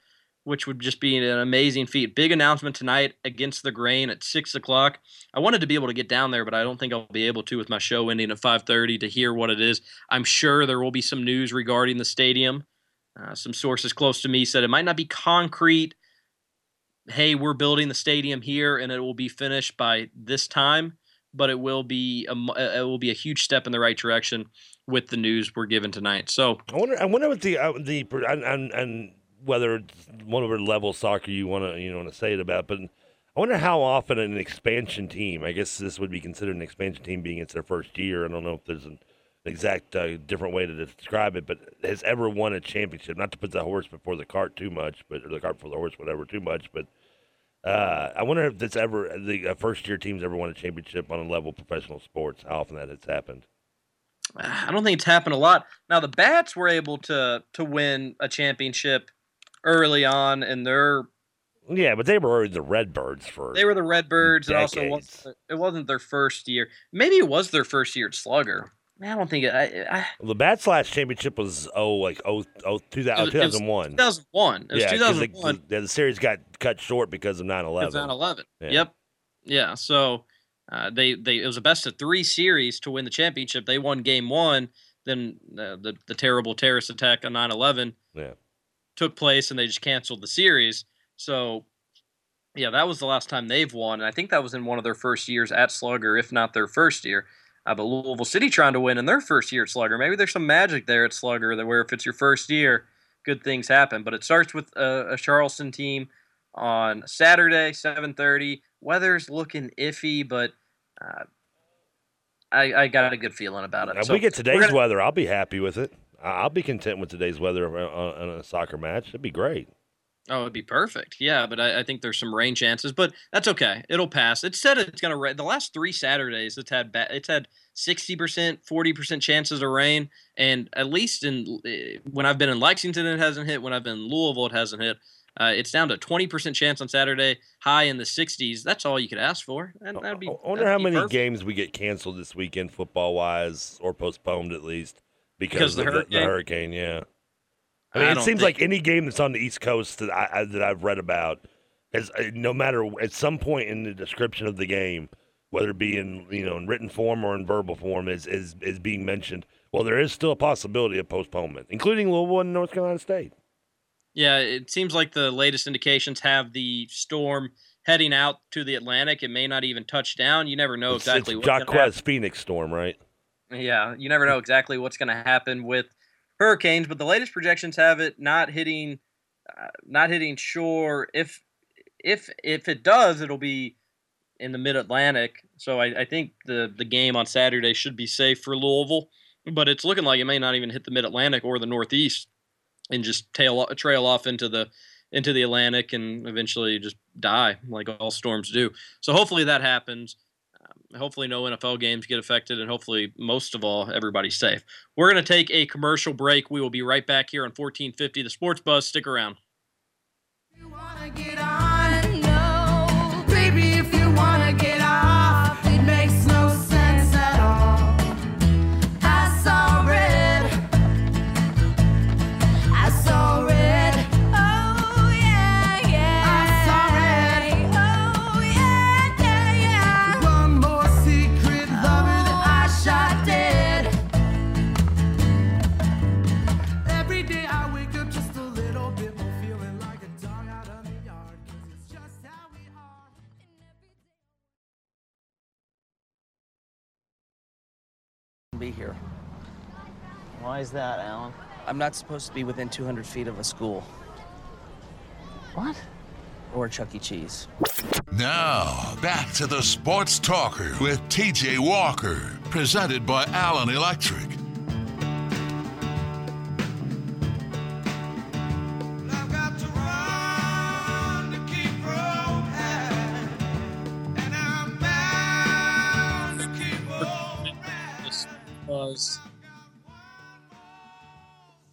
which would just be an amazing feat. Big announcement tonight against the Grain at six o'clock. I wanted to be able to get down there, but I don't think I'll be able to with my show ending at five thirty to hear what it is. I'm sure there will be some news regarding the stadium. Uh, some sources close to me said it might not be concrete. Hey, we're building the stadium here, and it will be finished by this time. But it will be a uh, it will be a huge step in the right direction with the news we're given tonight. So I wonder. I wonder what the uh, the and, and and whether it's whatever level soccer you want to you want to say it about, but I wonder how often an expansion team. I guess this would be considered an expansion team, being it's their first year. I don't know if there's an exact uh, different way to describe it, but has ever won a championship. Not to put the horse before the cart too much, but or the cart before the horse, whatever, too much. But uh, I wonder if that's ever the first year teams ever won a championship on a level of professional sports. How often that has happened. I don't think it's happened a lot. Now the Bats were able to to win a championship early on, and they're Yeah, but they were already the Redbirds for they were the Redbirds, and also it wasn't, it wasn't their first year. Maybe it was their first year at Slugger. I don't think it. I, I, The Bats last championship was oh like oh oh two It thousand was- it was 2001. 2001. It was yeah, 'cause 2001. The, the, the series got cut short because of 9/11. 9/11. Yeah. Yep. Yeah. So uh, they they it was a best of three series to win the championship. They won game one. Then uh, the the terrible terrorist attack on 9/11 Yeah. Took place, and they just canceled the series. So yeah, that was the last time they've won, and I think that was in one of their first years at Slugger, if not their first year. Uh, but Louisville City trying to win in their first year at Slugger. Maybe there's some magic there at Slugger that where if it's your first year, good things happen. But it starts with a, a Charleston team on Saturday, 7:30. Weather's looking iffy, but uh, I, I got a good feeling about it. If So we get today's gonna- weather, I'll be happy with it. I'll be content with today's weather on, a soccer match. It'd be great. Oh, it'd be perfect. Yeah, but I, I think there's some rain chances, but that's okay. It'll pass. It said it's gonna rain. The last three Saturdays, it's had ba- it's had sixty percent, forty percent chances of rain, and at least in eh, when I've been in Lexington, it hasn't hit. When I've been in Louisville, it hasn't hit. Uh, it's down to twenty percent chance on Saturday, high in the sixties. That's all you could ask for. And that'd be. I wonder how many perfect. games we get canceled this weekend, football wise, or postponed at least Because because, the of the, hurricane? hurricane. Yeah, I mean, I it seems think- like any game that's on the East Coast that I, I that I've read about is uh, no matter at some point in the description of the game, whether it be in you know in written form or in verbal form, is is is being mentioned. Well, there is still a possibility of postponement, including Louisville and North Carolina State. Yeah, it seems like the latest indications have the storm heading out to the Atlantic. It may not even touch down. You never know exactly it's what's gonna happen. Joaquin Phoenix storm, right? Yeah, you never know exactly what's going to happen with hurricanes, but the latest projections have it not hitting, uh, not hitting shore. If if if it does, it'll be in the Mid Atlantic. So I, I think the the game on Saturday should be safe for Louisville, but it's looking like it may not even hit the Mid Atlantic or the Northeast, and just tail trail off into the into the Atlantic and eventually just die like all storms do. So hopefully that happens. Hopefully no NFL games get affected, and hopefully most of all everybody's safe. We're gonna take a commercial break. We will be right back here on 1450 The Sports Buzz. Stick around. Be here. Why is that, Alan? I'm not supposed to be within 200 feet of a school What? or Chuck E. Cheese. Now, back to the Sports Talker with TJ Walker, presented by Allen Electric.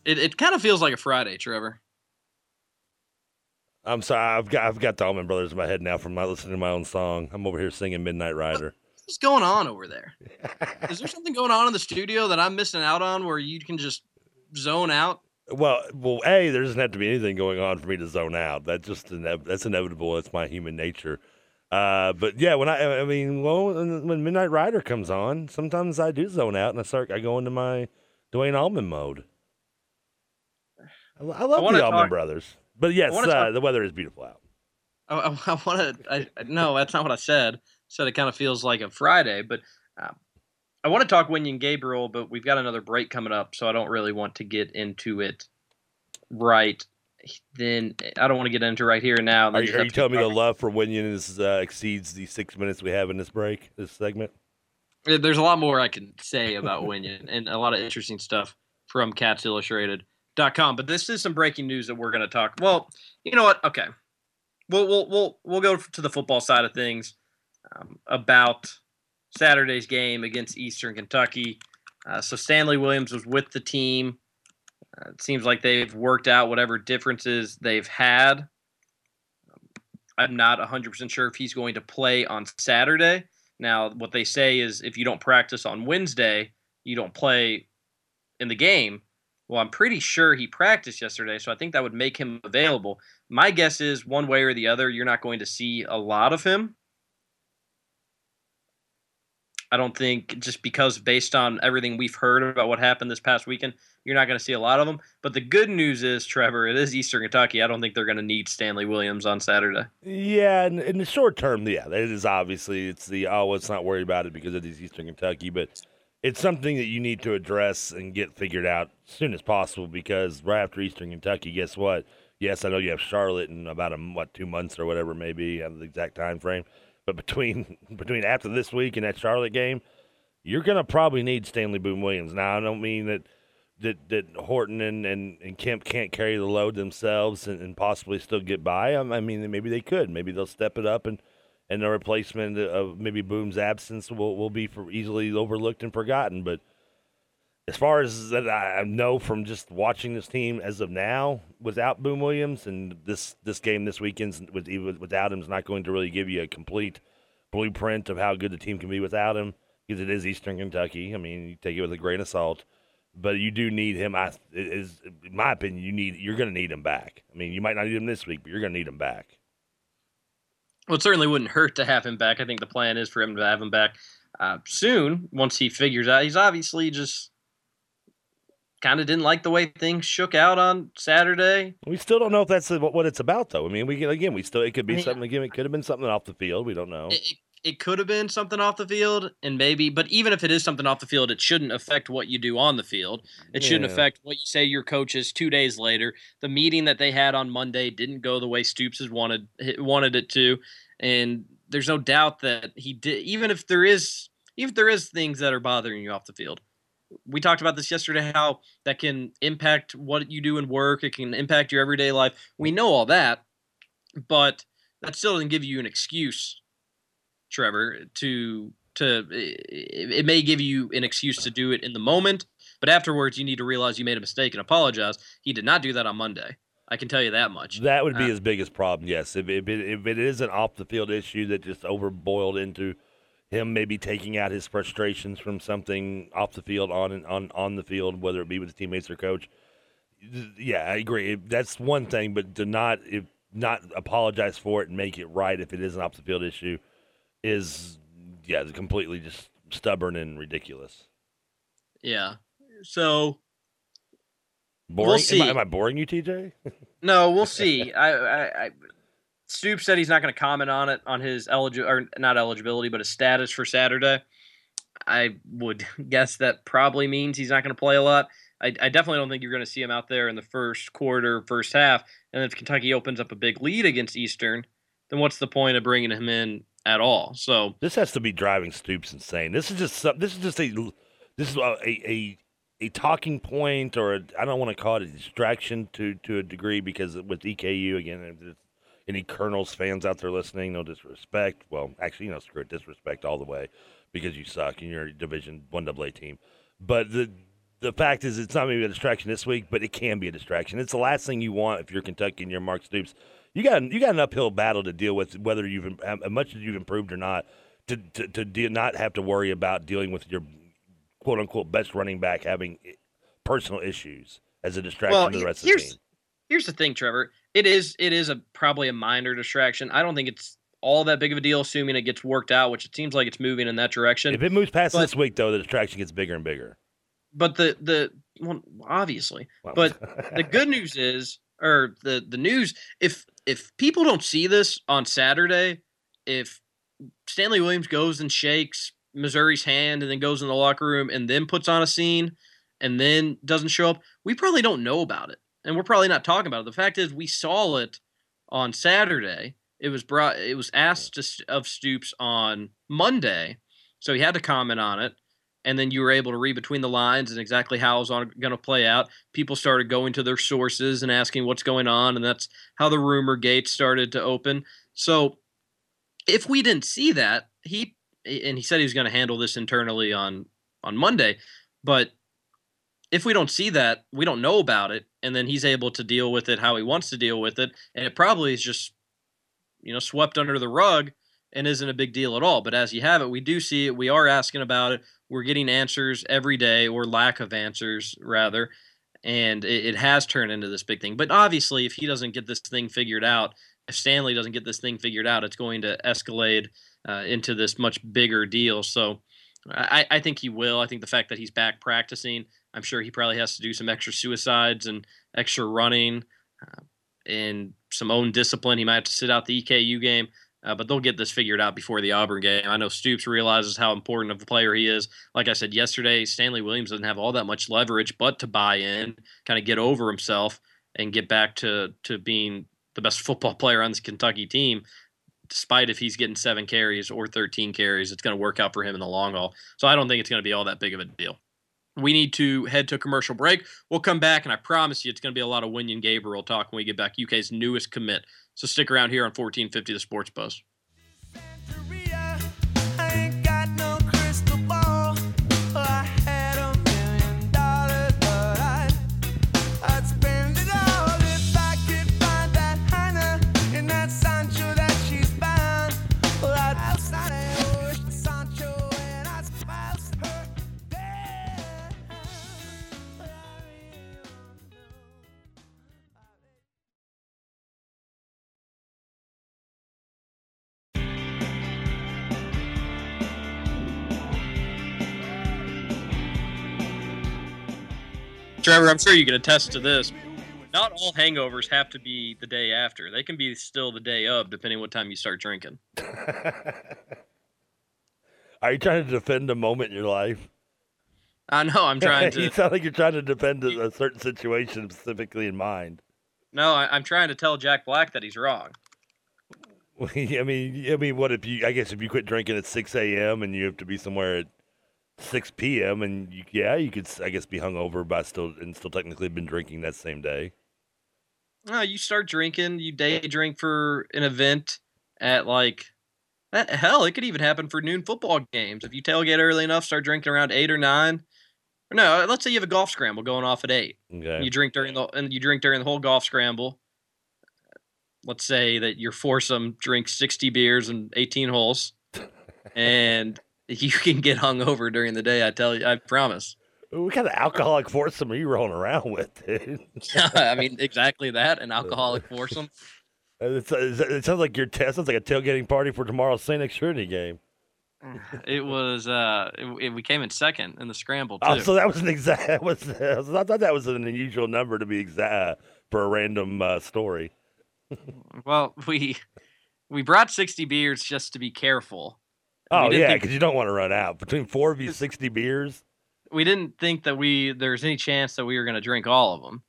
It, it kind of feels like a Friday, Trevor. I'm sorry, I've got I've got the Allman Brothers in my head now from my listening to my own song. I'm over here singing Midnight Rider. What's going on over there? Is there something going on in the studio that I'm missing out on where you can just zone out? Well, well, a there doesn't have to be anything going on for me to zone out. That's just ine- that's inevitable. That's my human nature. Uh, but yeah, when I I mean, well, when Midnight Rider comes on, sometimes I do zone out and I start I go into my Duane Allman mode. I, I love wanna the Allman talk- Brothers, but yes, uh, talk- the weather is beautiful out. I, I, I want to. I, I- no, that's not what I said. I said it kind of feels like a Friday, but um, I want to talk Wenyen Gabriel, but we've got another break coming up, so I don't really want to get into it right then. I don't want to get into right here and now. Are you, just are you telling me the love for Wenyen is uh, exceeds the six minutes we have in this break, this segment? There's a lot more I can say about Wenyen and a lot of interesting stuff from CatsIllustrated.com. But this is some breaking news that we're going to talk. Well, you know what? Okay, we'll we'll we'll we'll go to the football side of things um, about Saturday's game against Eastern Kentucky. Uh, so Stanley Williams was with the team. Uh, it seems like they've worked out whatever differences they've had. I'm not 100% sure if he's going to play on Saturday. Now, what they say is if you don't practice on Wednesday, you don't play in the game. Well, I'm pretty sure he practiced yesterday, so I think that would make him available. My guess is one way or the other, you're not going to see a lot of him. I don't think just because based on everything we've heard about what happened this past weekend, you're not going to see a lot of them. But the good news is, Trevor, it is Eastern Kentucky. I don't think they're going to need Stanley Williams on Saturday. Yeah, in, in the short term, yeah, it is obviously it's the oh, let's not worry about it because it is Eastern Kentucky. But it's something that you need to address and get figured out as soon as possible because right after Eastern Kentucky, guess what? Yes, I know you have Charlotte in about a what two months or whatever, maybe have uh, the exact time frame. But between between after this week and that Charlotte game, you're gonna probably need Stanley Boom Williams. Now I don't mean that that that Horton and, and, and Kemp can't carry the load themselves and, and possibly still get by. Um, I mean, maybe they could. Maybe they'll step it up and and the replacement of maybe Boom's absence will, will be for easily overlooked and forgotten. But as far as that I know from just watching this team as of now, without Boom Williams and this this game this weekend with without him is not going to really give you a complete blueprint of how good the team can be without him because it is Eastern Kentucky. I mean, you take it with a grain of salt, but you do need him. I is in my opinion, you need you're going to need him back. I mean, you might not need him this week, but you're going to need him back. Well, it certainly wouldn't hurt to have him back. I think the plan is for him to have him back uh, soon once he figures out. He's obviously just kind of didn't like the way things shook out on Saturday. We still don't know if that's what what it's about, though. I mean, we again, we still it could be I mean, something. Again, it could have been something off the field. We don't know. It, it, could have been something off the field, and maybe, but even if it is something off the field, it shouldn't affect what you do on the field. It shouldn't affect what you say your coaches two days later. The meeting that they had on Monday didn't go the way Stoops has wanted wanted it to, and there's no doubt that he did. Even if there is, even if there is things that are bothering you off the field, we talked about this yesterday. How that can impact what you do in work. It can impact your everyday life. We know all that, but that still doesn't give you an excuse Trevor, to to it, it may give you an excuse to do it in the moment, but afterwards you need to realize you made a mistake and apologize. He did not do that on Monday. I can tell you that much. That would be Uh, his biggest problem. Yes, if if it, if it is an off the field issue that just overboiled into him maybe taking out his frustrations from something off the field on on on the field, whether it be with his teammates or coach. Yeah, I agree. That's one thing, but to not if not apologize for it and make it right if it is an off the field issue is yeah completely just stubborn and ridiculous. Yeah. So Boring? We'll Am, I, see. am I boring you, TJ? no, we'll see. I, I, I Stoop said he's not going to comment on it on his eligible or not eligibility, but his status for Saturday. I would guess that probably means he's not going to play a lot. I, I definitely don't think you're going to see him out there in the first quarter, first half. And if Kentucky opens up a big lead against Eastern, then what's the point of bringing him in at all? So This has to be driving Stoops insane. This is just some, this is just a this is a a, a talking point or I don't want to call it a distraction to to a degree because with EKU again, any Colonels fans out there listening, no disrespect. Well, actually, you know, screw it, disrespect all the way because you suck and you're a Division One AA team. But the the fact is, it's not maybe a distraction this week, but it can be a distraction. It's the last thing you want if you're Kentucky and you're Mark Stoops. You got you got an uphill battle to deal with, whether you've as much as you've improved or not, to to, to de- not have to worry about dealing with your quote unquote best running back having personal issues as a distraction well, to the rest of the team. here's the thing, Trevor. It is it is a probably a minor distraction. I don't think it's all that big of a deal, assuming it gets worked out, which it seems like it's moving in that direction. If it moves past but- this week, though, the distraction gets bigger and bigger. but the the well, obviously Well, but the good news is or the the news if if people don't see this on saturday if stanley williams goes and shakes missouri's hand and then goes in the locker room and then puts on a scene and then doesn't show up we probably don't know about it. And we're probably not talking about it. The fact is we saw it on saturday. It was brought it was asked to, of stoops on monday so he had to comment on it and then you were able to read between the lines and exactly how it was going to play out. People started going to their sources and asking what's going on, and that's how the rumor gate started to open. So, if we didn't see that, he and he said he was going to handle this internally on on Monday, but if we don't see that, we don't know about it, and then he's able to deal with it how he wants to deal with it, and it probably is just you know swept under the rug and isn't a big deal at all. But as you have it, we do see it. We are asking about it. We're getting answers every day or lack of answers rather. And it, it has turned into this big thing. But obviously if he doesn't get this thing figured out if stanley doesn't get this thing figured out it's going to escalate uh, into this much bigger deal. So I, I think he will. I think the fact that he's back practicing i'm sure he probably has to do some extra suicides and extra running uh, and some own discipline. He might have to sit out the eku game Uh, but they'll get this figured out before the Auburn game. I know Stoops realizes how important of a player he is. Like I said yesterday, Stanley Williams doesn't have all that much leverage, but to buy in, kind of get over himself, and get back to to being the best football player on this Kentucky team. Despite if he's getting seven carries or 13 carries, it's going to work out for him in the long haul. So I don't think it's going to be all that big of a deal. We need to head to a commercial break. We'll come back, and I promise you it's going to be a lot of Wenyen Gabriel talk when we get back. UK's newest commit. So stick around here on 1450 The Sports Post. Trevor, I'm sure you can attest to this. Not all hangovers have to be the day after. They can be still the day of, depending what time you start drinking. Are you trying to defend a moment in your life? I know. I'm trying to. you sound like you're trying to defend a, certain situation specifically in mind. No, I, I'm trying to tell Jack Black that he's wrong. I mean, I mean, what if you? I guess if you quit drinking at six a.m. and you have to be somewhere at six p.m. and you, yeah, you could, I guess, be hungover by still and still technically been drinking that same day. No, you start drinking. You day drink for an event at like. eh, Hell, it could even happen for noon football games. If you tailgate early enough, start drinking around eight or nine. Or no, let's say you have a golf scramble going off at eight. Okay. You drink during the and you drink during the whole golf scramble. Let's say that your foursome drinks sixty beers and eighteen holes, and you can get hung over during the day. I tell you, I promise. What kind of alcoholic foursome are you rolling around with, dude? I mean, exactly that. An alcoholic foursome. It's, it's, it sounds like your test. Sounds like a tailgating party for tomorrow's Saint X Trinity game. It was. uh it, it- We came in second in the scramble too. Oh, so that was an exact. That was, I thought that was an unusual number to be exact for a random uh, story. well, we we brought sixty beers just to be careful. Oh yeah, because you don't want to run out. Between four of you, sixty beers. we didn't think that we there's any chance that we were going to drink all of them.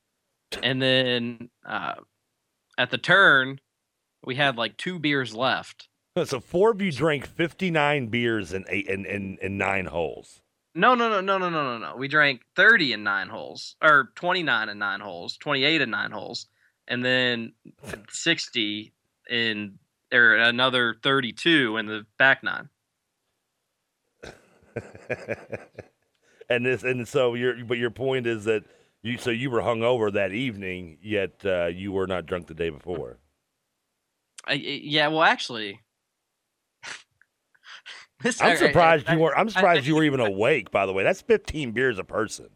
And then uh, at the turn, we had like two beers left. So four of you drank fifty nine beers in eight in, in, in nine holes. No, no, no, no, no, no, no, no. We drank 30 in nine holes, or 29 in nine holes, 28 in nine holes, and then 60 in, or another 32 in the back nine. and this and so your but your point is that you so you were hungover that evening, yet uh, you were not drunk the day before. I, yeah, well, actually, this, I- I- I'm surprised I- you weren't. I'm surprised you were even awake. By the way, that's 15 beers a person.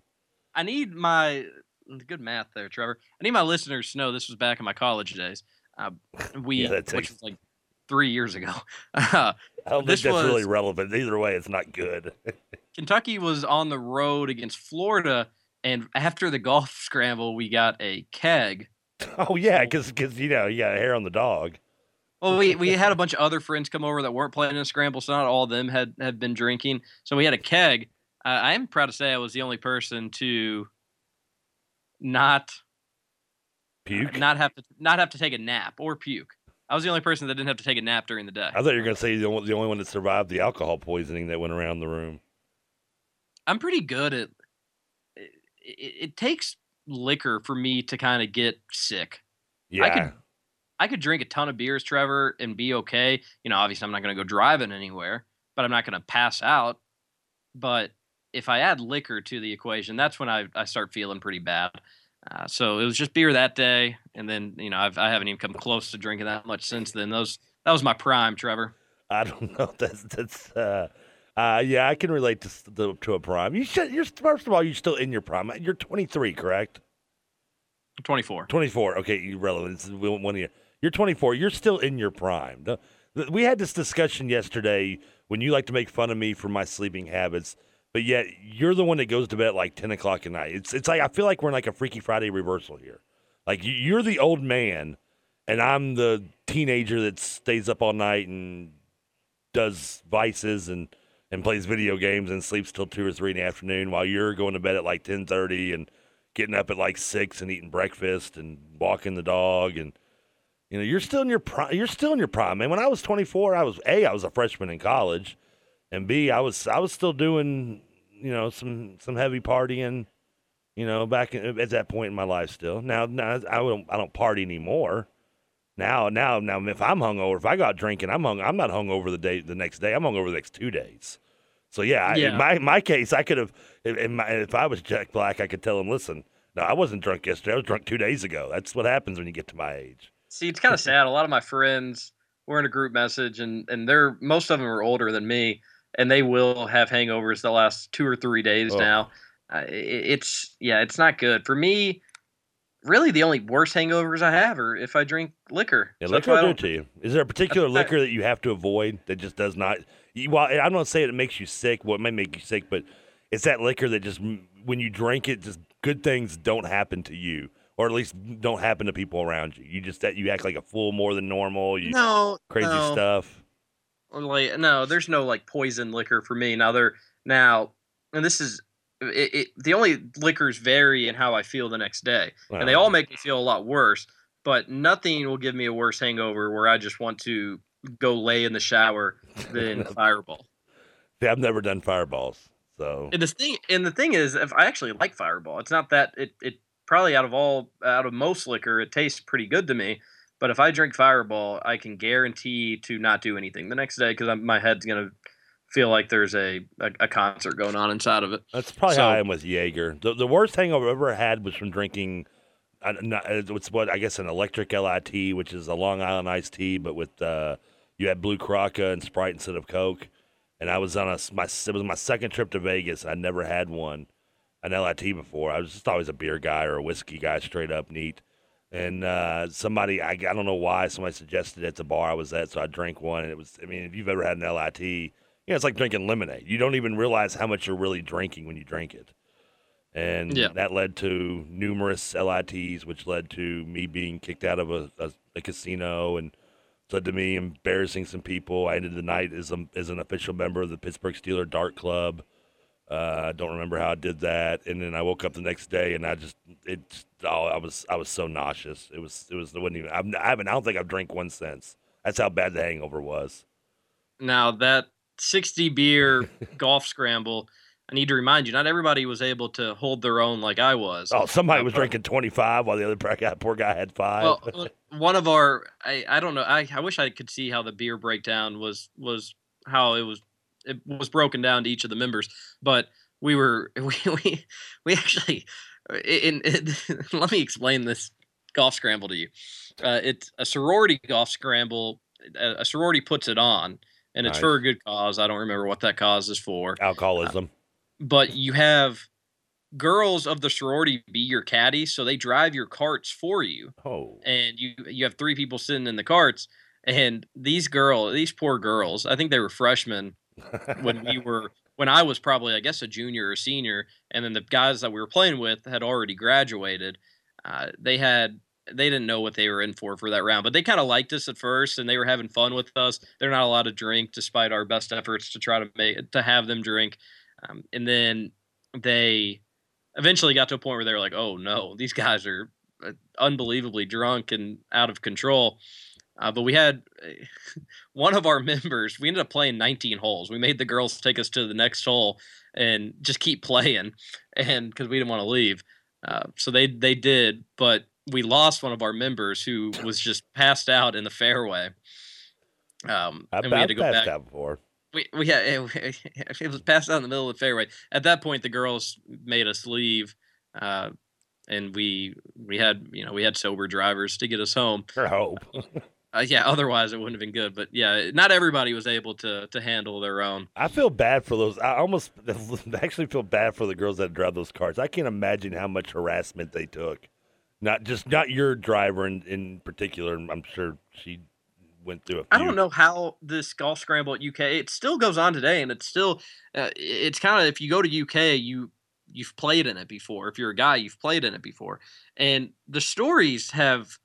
I need my good math there, Trevor. I need my listeners to know this was back in my college days. Uh, we, Yeah, that which takes- was like three years ago. Uh, I don't This think that's really relevant. Either way, it's not good. Kentucky was on the road against Florida, and after the golf scramble, we got a keg. oh yeah, because because you know you got hair on the dog. Well, we, we had a bunch of other friends come over that weren't playing in the scramble, so not all of them had, had been drinking. So we had a keg. Uh, I am proud to say I was the only person to not Puke. not have to not have to take a nap or puke. I was the only person that didn't have to take a nap during the day. I thought you were going to say the only, the only one that survived the alcohol poisoning that went around the room. I'm pretty good at. It, it, it takes liquor for me to kind of get sick. Yeah, I could I could drink a ton of beers, Trevor, and be okay. You know, obviously I'm not going to go driving anywhere, but I'm not going to pass out. But if I add liquor to the equation, that's when I, I start feeling pretty bad. Uh, so it was just beer that day, and then you know I've, I haven't even come close to drinking that much since then. Those that was my prime, Trevor. I don't know. That's that's. Uh, uh, yeah, I can relate to s- to, a prime. You should. You're first of all, you're still in your prime. You're 23, correct? 24. 24. Okay, irrelevant. This is one year. You're 24. You're still in your prime. The- the- We had this discussion yesterday when you like to make fun of me for my sleeping habits, but yet you're the one that goes to bed at like 10 o'clock at night. It's it's like I feel like we're in like a Freaky Friday reversal here. Like you- you're the old man, and I'm the teenager that stays up all night and does vices and and plays video games and sleeps till two or three in the afternoon while you're going to bed at like ten thirty and getting up at like six and eating breakfast and walking the dog and you know you're still in your prime. You're still in your prime, man. When I was 24, I was a I was a freshman in college, and b I was I was still doing you know some some heavy partying. You know, back in, at that point in my life, still now, now I don't I don't party anymore. Now, now, now, if I'm hungover, if I got drinking, I'm hung. I'm not hungover the day the next day. I'm hungover the next two days. So yeah, I, Yeah. in my my case, I could have. If I was Jack Black, I could tell him, listen, no, I wasn't drunk yesterday. I was drunk two days ago. That's what happens when you get to my age. See, it's kind of sad. A lot of my friends were in a group message, and and they're most of them are older than me, and they will have hangovers the last two or three days Oh. now. Uh, it's yeah, it's not good for me. Really, the only worst hangovers I have are if I drink liquor. Yeah, So liquor will do it to you. Is there a particular liquor that you have to avoid that just does not? You, well, I'm not saying it makes you sick. Well, it may make you sick, but it's that liquor that just when you drink it, just good things don't happen to you, or at least don't happen to people around you. You just that you act like a fool more than normal. You No, crazy no. stuff. like no there's no like poison liquor for me now there now and this is it, it the only liquors vary in how i feel the next day. And they all make me feel a lot worse but nothing will give me a worse hangover where i just want to go lay in the shower than fireball. Yeah, I've never done fireballs, so. And the thing and the thing is if i actually like fireball it's not that it, it probably out of all out of most liquor it tastes pretty good to me but if i drink fireball i can guarantee to not do anything the next day because my head's going to feel like there's a, a a concert going on inside of it That's probably So- how I am with Jaeger. The, the worst hangover I've ever had was from drinking. Not, uh, it's what I guess an electric LIT, which is a Long Island iced tea, but with uh, you had Blue Curaçao and Sprite instead of Coke. And I was on a my it was my second trip to Vegas. I never had one an LIT before. I was just always a beer guy or a whiskey guy, straight up neat. And uh, somebody, I, I don't know why, somebody suggested it at the bar I was at, so I drank one. And it was, I mean, if you've ever had an LIT, you know, it's like drinking lemonade. You don't even realize how much you're really drinking when you drink it. And Yeah. that led to numerous LITs, which led to me being kicked out of a, a, a casino and led to me embarrassing some people. I ended the night as, a, as an official member of the Pittsburgh Steeler Dart Club. Uh, I don't remember how I did that, and then I woke up the next day, and I just it. Oh, I was I was so nauseous. It was it was it wasn't even. I'm, I haven't. I don't think I've drank one since. That's how bad the hangover was. now that 60 beer golf scramble. I need to remind you not everybody was able to hold their own like i was. Oh, somebody Uh, was drinking 25 while the other poor guy, poor guy had five. well uh, one of our I, I don't know I, I wish i could see how the beer breakdown was was how it was it was broken down to each of the members but we were we we, we actually in, in, let me explain this golf scramble to you. Uh, it's a sorority golf scramble a, a sorority puts it on and it's Nice. for a good cause. I don't remember what that cause is for. Alcoholism. but you have girls of the sorority be your caddies so they drive your carts for you. Oh, and you you have three people sitting in the carts and these girl these poor girls i think they were freshmen when we were when i was probably i guess a junior or senior and then the guys that we were playing with had already graduated. Uh, they had they didn't know what they were in for for that round but they kind of liked us at first and they were having fun with us. They're not allowed to drink despite our best efforts to try to make to have them drink um, and then they eventually got to a point where they were like oh no these guys are uh, unbelievably drunk and out of control. Uh, but we had one of our members we ended up playing 19 holes. We made the girls take us to the next hole and just keep playing and because we didn't want to leave. Uh, so they they did but we lost one of our members who was just passed out in the fairway um, I've, and we had to go passed back out before. we, we had it was passed out in the middle of the fairway. At that point, the girls made us leave, uh, and we we had you know we had sober drivers to get us home. I hope. Uh, yeah, otherwise it wouldn't have been good. But yeah, not everybody was able to to handle their own. I feel bad for those. I almost actually feel bad for the girls that drive those cars. I can't imagine how much harassment they took. Not just not your driver in, in particular. I'm sure she went through a few. I don't know how this golf scramble at UK it still goes on today, and it's still uh, it's kind of if you go to UK, you you've played in it before. If you're a guy, you've played in it before, and the stories have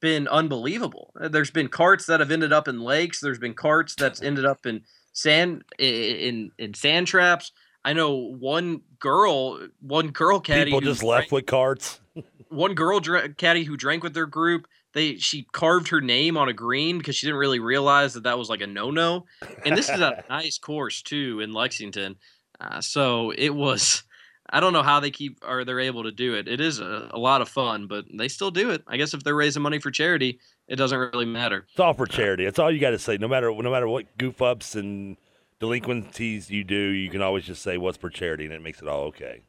been unbelievable. Uh, There's been carts that have ended up in lakes. There's been carts that's ended up in sand in in sand traps. I know one girl, one girl caddy People just left with carts. one girl dra- caddy who drank with their group. They she carved her name on a green because she didn't really realize that that was like a no no. And this is a nice course too in Lexington. Uh, so it was. I don't know how they keep or they're able to do it. It is a, a lot of fun, but they still do it. I guess if they're raising money for charity, it doesn't really matter. It's all for charity. That's all you got to say. No matter no matter what goof ups and delinquencies you do, you can always just say what's for charity, and it makes it all okay.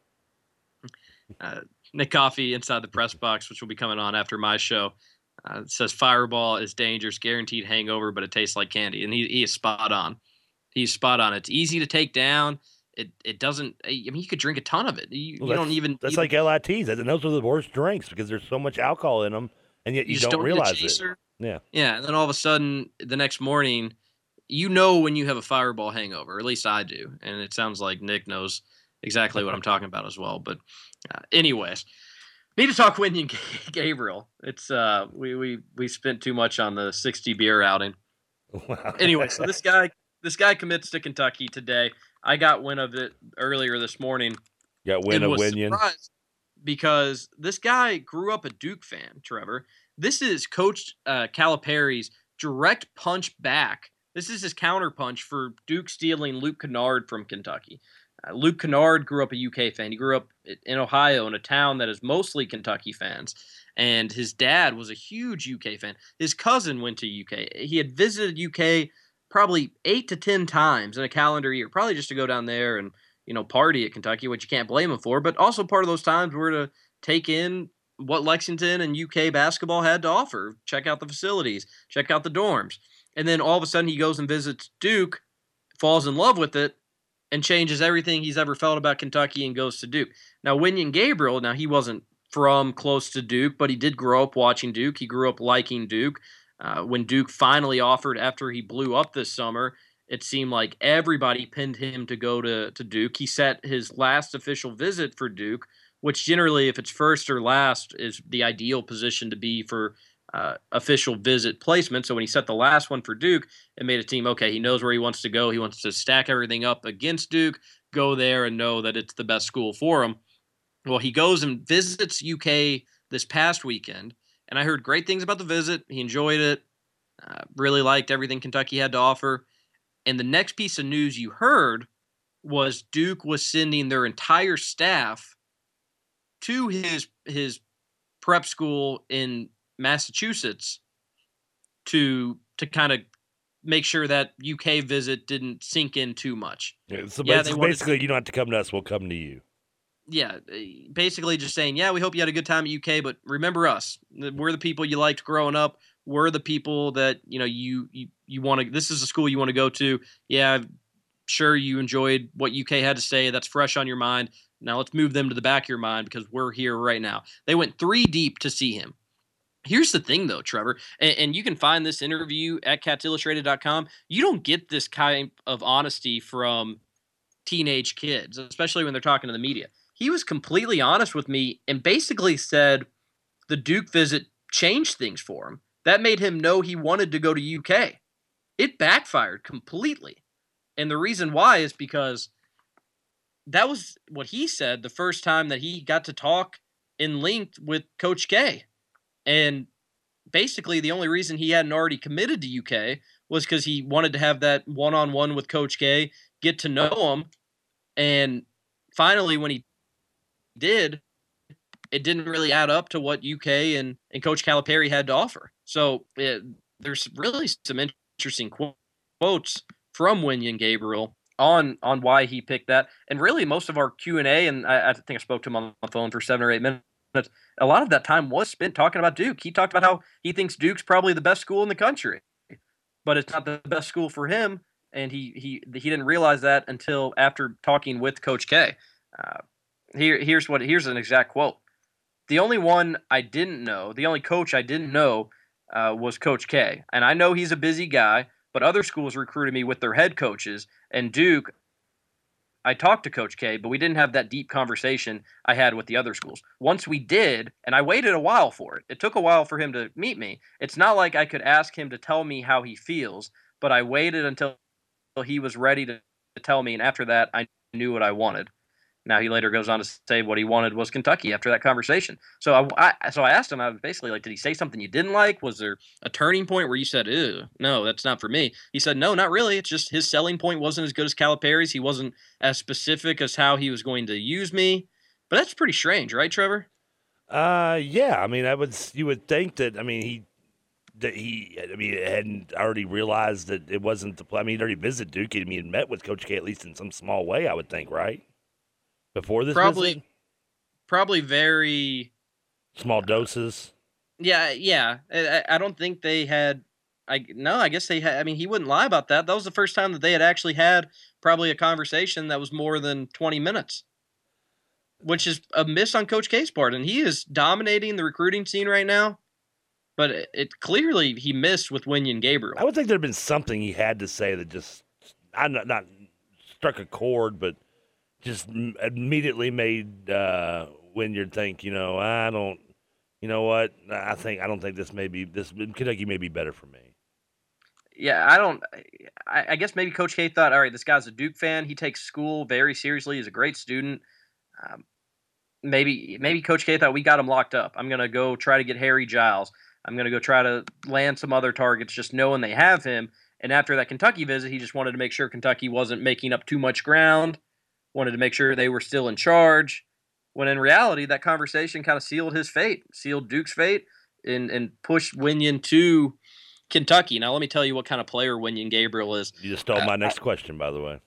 uh, Nick Coffey inside the press box, which will be coming on after my show, uh, says Fireball is dangerous, guaranteed hangover, but it tastes like candy, and he, he is spot on. He's spot on. It's easy to take down. It it doesn't. I mean, you could drink a ton of it. You, Well, you don't even. That's you- like LITs. And those are the worst drinks because there's so much alcohol in them, and yet you, just don't, realize it. Yeah. Yeah, and then all of a sudden, the next morning, you know when you have a Fireball hangover. At least I do, and it sounds like Nick knows exactly what I'm talking about as well. But, uh, anyways, need to talk Wenyen Gabriel. It's uh, we we we spent too much on the 60 beer outing. Wow. Anyway, so this guy this guy commits to Kentucky today. I got wind of it earlier this morning Got wind of Winion. because this guy grew up a Duke fan, Trevor. This is Coach uh, Calipari's direct punch back. This is his counter punch for Duke stealing Luke Kennard from Kentucky. Uh, Luke Kennard grew up a UK fan. He grew up in Ohio in a town that is mostly Kentucky fans. And his dad was a huge UK fan. His cousin went to UK. He had visited UK probably eight to 10 times in a calendar year, probably just to go down there and you know, party at Kentucky, which you can't blame him for. But also part of those times were to take in what Lexington and UK basketball had to offer, check out the facilities, check out the dorms. And then all of a sudden he goes and visits Duke, falls in love with it, and changes everything he's ever felt about Kentucky and goes to Duke. Now, Wenyen Gabriel, now he wasn't from close to Duke, but he did grow up watching Duke. He grew up liking Duke. Uh, when Duke finally offered after he blew up this summer, it seemed like everybody pinned him to go to, to Duke. He set his last official visit for Duke, which generally, if it's first or last, is the ideal position to be for uh, official visit placement. So when he set the last one for Duke, it made a team okay. He knows where he wants to go. He wants to stack everything up against Duke, go there and know that it's the best school for him. Well, he goes and visits UK this past weekend, and I heard great things about the visit. He enjoyed it, uh, really liked everything Kentucky had to offer. And the next piece of news you heard was Duke was sending their entire staff to his his prep school in Massachusetts to to kind of make sure that UK visit didn't sink in too much. Yeah, so Yeah, basi- they wanted basically, you don't have to come to us; we'll come to you. yeah, eh, basically just saying, yeah, we hope you had a good time at UK, but remember us. We're the people you liked growing up. We're the people that you know you you, you want to. This is a school you want to go to. Yeah, sure you enjoyed what UK had to say. That's fresh on your mind. Now let's move them to the back of your mind because we're here right now. They went three deep to see him. Here's the thing, though, Trevor, and, and you can find this interview at catsillustrated.com. You don't get this kind of honesty from teenage kids, especially when they're talking to the media. He was completely honest with me and basically said the Duke visit changed things for him. That made him know he wanted to go to UK. It backfired completely. And the reason why is because that was what he said the first time that he got to talk in linked with Coach K. And basically, the only reason he hadn't already committed to UK was because he wanted to have that one on one with Coach K, get to know him. And finally, when he did, it didn't really add up to what UK and, and Coach Calipari had to offer. So it, there's really some interesting quotes from Wenyen Gabriel on on why he picked that, and really most of our Q and A, and I, I think I spoke to him on the phone for seven or eight minutes. A lot of that time was spent talking about Duke. He talked about how he thinks Duke's probably the best school in the country, but it's not the best school for him, and he he he didn't realize that until after talking with Coach K. Uh, here here's what here's an exact quote. The only one I didn't know, the only coach I didn't know, uh, was Coach K. And I know he's a busy guy, but other schools recruited me with their head coaches, and Duke. I talked to Coach K, but we didn't have that deep conversation I had with the other schools. Once we did, and I waited a while for it. It took a while for him to meet me. It's not like I could ask him to tell me how he feels, but I waited until he was ready to, tell me, and after that, I knew what I wanted. Now he later goes on to say what he wanted was Kentucky after that conversation. So I, I so I asked him. I basically like, did he say something you didn't like? Was there a turning point where you said, "Ew, no, that's not for me"? He said, "No, not really. It's just his selling point wasn't as good as Calipari's. He wasn't as specific as how he was going to use me." But that's pretty strange, right, Trevor? Uh, yeah. I mean, I would you would think that. I mean, he that he. I mean, hadn't already realized that it wasn't the. I mean, he'd already visited Duke. I mean, he'd met with Coach K at least in some small way. I would think, right? Before this, Probably- visit? Probably very small uh, doses. Yeah, yeah. I, I- don't think they had. I no, I guess they had. I mean, he wouldn't lie about that. That was the first time that they had actually had probably a conversation that was more than twenty minutes, which is a miss on Coach K's part, and he is dominating the recruiting scene right now. But it, it clearly he missed with Wenyen Gabriel. I would think there'd been something he had to say that just, I not not struck a chord, but just immediately made uh, Wenyen think, you know, I don't, you know what, I think I don't think this may be this Kentucky may be better for me. yeah, I don't. I, I guess maybe Coach K thought, all right, this guy's a Duke fan. He takes school very seriously. He's a great student. Um, maybe maybe Coach K thought we got him locked up. I'm gonna go try to get Harry Giles. I'm gonna go try to land some other targets, just knowing they have him. And after that Kentucky visit, he just wanted to make sure Kentucky wasn't making up too much ground. Wanted to make sure they were still in charge. When in reality, that conversation kind of sealed his fate, sealed Duke's fate, and and pushed Wenyen to Kentucky. Now, let me tell you what kind of player Wenyen Gabriel is. You just stole my next question, by the way.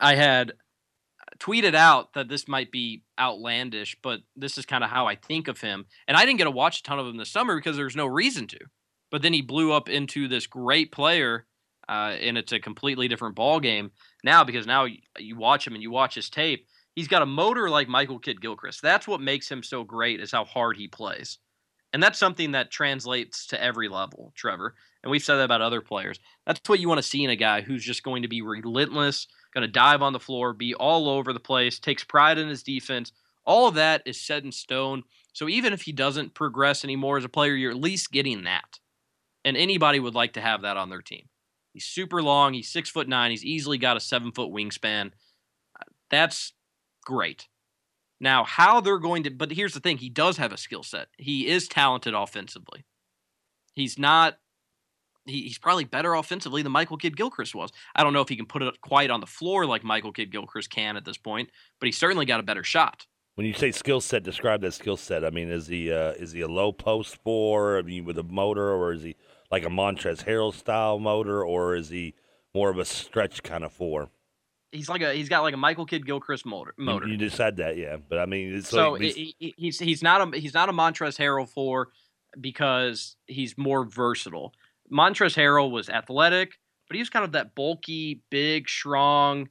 I had tweeted out that this might be outlandish, but this is kind of how I think of him. And I didn't get to watch a ton of him this summer because there's no reason to. But then he blew up into this great player, uh, and it's a completely different ball game now because now you, watch him and you watch his tape. He's got a motor like Michael Kidd Gilchrist. That's what makes him so great is how hard he plays. And that's something that translates to every level, Trevor. And we've said that about other players. That's what you want to see in a guy who's just going to be relentless, going to dive on the floor, be all over the place, takes pride in his defense. All of that is set in stone. So even if he doesn't progress anymore as a player, you're at least getting that. And anybody would like to have that on their team. He's super long. He's six foot nine. He's easily got a seven foot wingspan. That's great. Now, how they're going to, but here's the thing he does have a skill set. He is talented offensively. He's not, he, he's probably better offensively than Michael Kidd Gilchrist was. I don't know if he can put it quite on the floor like Michael Kidd Gilchrist can at this point, but he's certainly got a better shot. When you say skill set, describe that skill set. I mean, is he uh, is he a low post four? I mean, with a motor, or is he like a Montrezl Harrell style motor, or is he more of a stretch kind of four? He's like a, he's got like a Michael Kidd Gilchrist motor. You- motor. You, just said that, yeah. But I mean, it's So like, he- he- he's he's not a he's not a Montrezl Harrell for because he's more versatile. Montrezl Harrell was athletic, but he was kind of that bulky, big, strong,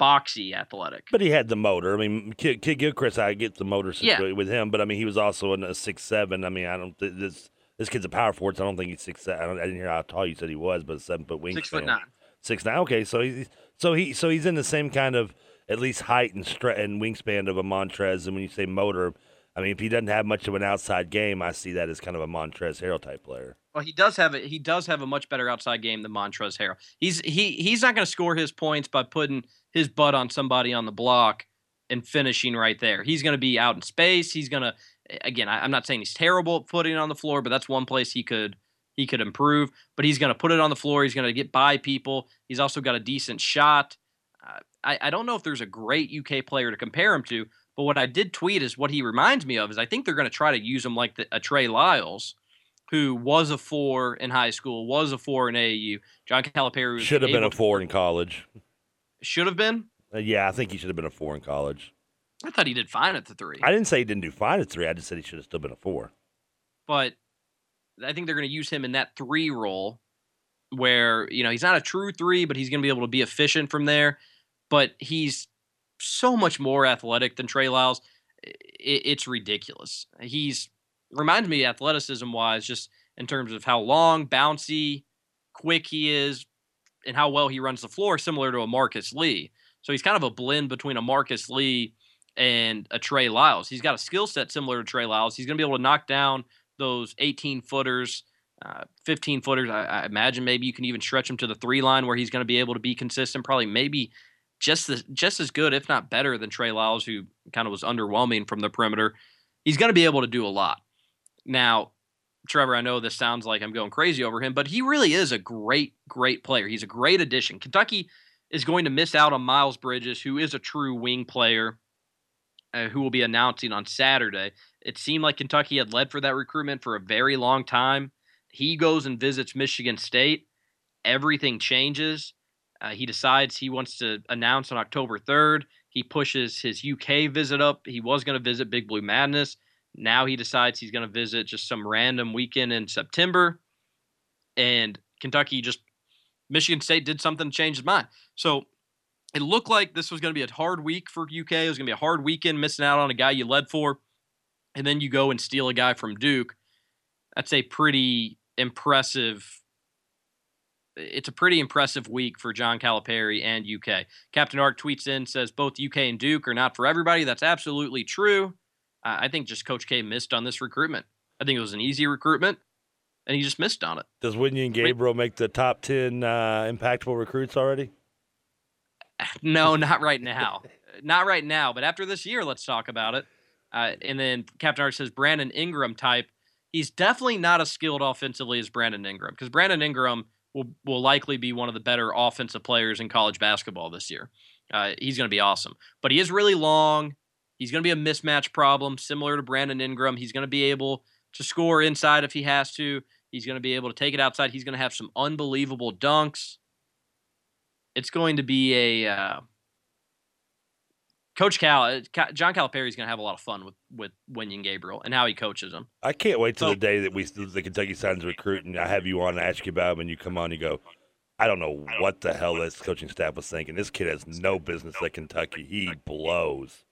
boxy athletic. But he had the motor. I mean, Kidd, Kidd Gilchrist, I get the motor Yeah. situation with him, but I mean, he was also in a six seven. I mean, I don't th- this this kid's a power forward. So I don't think he's six. I, don't, I didn't hear how tall you said he was, but seven foot wingspan. Six foot nine. Six nine. Okay, so he's so he so he's in the same kind of at least height and stre- and wingspan of a Montrezl. And when you say motor, I mean, if he doesn't have much of an outside game, I see that as kind of a Montrezl Harrell type player. Well, he does have a he does have a much better outside game than Montrezl Harrell. He's he he's not going to score his points by putting his butt on somebody on the block and finishing right there. He's going to be out in space. He's going to again. I, I'm not saying he's terrible at putting it on the floor, but that's one place he could he could improve. But he's going to put it on the floor. He's going to get by people. He's also got a decent shot. Uh, I I don't know if there's a great UK player to compare him to, but what I did tweet is what he reminds me of is I think they're going to try to use him like the, a Trey Lyles who was a four in high school, was a four in AAU. John Calipari was Should have been a four in college. Should have been. Uh, yeah, I think he should have been a four in college. I thought he did fine at the three, I didn't say he didn't do fine at three. I just said he should have still been a four. but I think they're going to use him in that three role, where you know he's not a true three, but he's going to be able to be efficient from there. But he's so much more athletic than Trey Lyles. It's ridiculous. He's reminds me athleticism wise, just in terms of how long, bouncy, quick he is, and how well he runs the floor, similar to a Marcus Lee. So he's kind of a blend between a Marcus Lee and a Trey Lyles. He's got a skill set similar to Trey Lyles. He's going to be able to knock down those 18 footers, uh, 15 footers. I, I imagine maybe you can even stretch him to the three line where he's going to be able to be consistent. Probably maybe just the, just as good, if not better, than Trey Lyles, who kind of was underwhelming from the perimeter. He's going to be able to do a lot. Now, Trevor, I know this sounds like I'm going crazy over him, but he really is a great, great player. He's a great addition. Kentucky is going to miss out on Miles Bridges, who is a true wing player, uh, who will be announcing on Saturday. It seemed like Kentucky had led for that recruitment for a very long time. He goes and visits Michigan State. Everything changes. Uh, he decides he wants to announce on October 3rd. He pushes his UK visit up. He was going to visit Big Blue Madness. Now he decides he's going to visit just some random weekend in September. And Kentucky just, Michigan State did something to change his mind. So it looked like this was going to be a hard week for UK. It was going to be a hard weekend missing out on a guy you led for. And then you go and steal a guy from Duke. That's a pretty impressive. It's a pretty impressive week for John Calipari and UK. Captain Ark tweets in says both UK and Duke are not for everybody. That's absolutely true. Uh, I think just Coach K missed on this recruitment. I think it was an easy recruitment, and he just missed on it. Does Wenyen Gabriel make the top 10 uh, impactful recruits already? No, not right now. not right now. But after this year, let's talk about it. Uh, and then Captain Art says Brandon Ingram type. He's definitely not as skilled offensively as Brandon Ingram because Brandon Ingram will will likely be one of the better offensive players in college basketball this year. Uh, he's going to be awesome, but he is really long. He's going to be a mismatch problem, similar to Brandon Ingram. He's going to be able to score inside if he has to. He's going to be able to take it outside. He's going to have some unbelievable dunks. It's going to be a uh, Coach Cal, uh, John Calipari is going to have a lot of fun with with Wenyen Gabriel and how he coaches him. I can't wait till So- the day that we the Kentucky signs a recruit and I have you on and ask you about him and you come on and you go, I don't know what the hell this coaching staff was thinking. This kid has no business at Kentucky. He blows.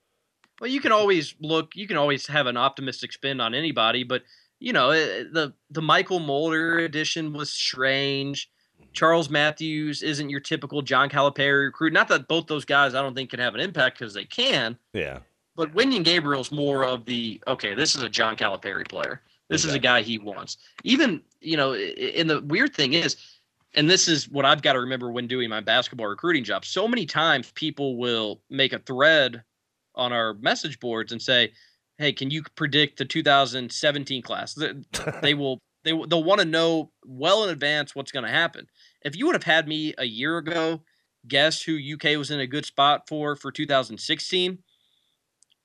Well, you can always look. You can always have an optimistic spin on anybody, but you know eh, the the Mychal Mulder edition was strange. Charles Matthews isn't your typical John Calipari recruit. Not that both those guys I don't think can have an impact because they can, Yeah. but Wenyen Gabriel's more of the okay. This is a John Calipari player. This is a guy he wants. Even you know, and the weird thing is, and this is what I've got to remember when doing my basketball recruiting job. So many times people will make a thread on our message boards and say, "Hey, can you predict the 2017 class?" They will they they'll want to know well in advance what's going to happen. If you would have had me a year ago guess who UK was in a good spot for for 2016,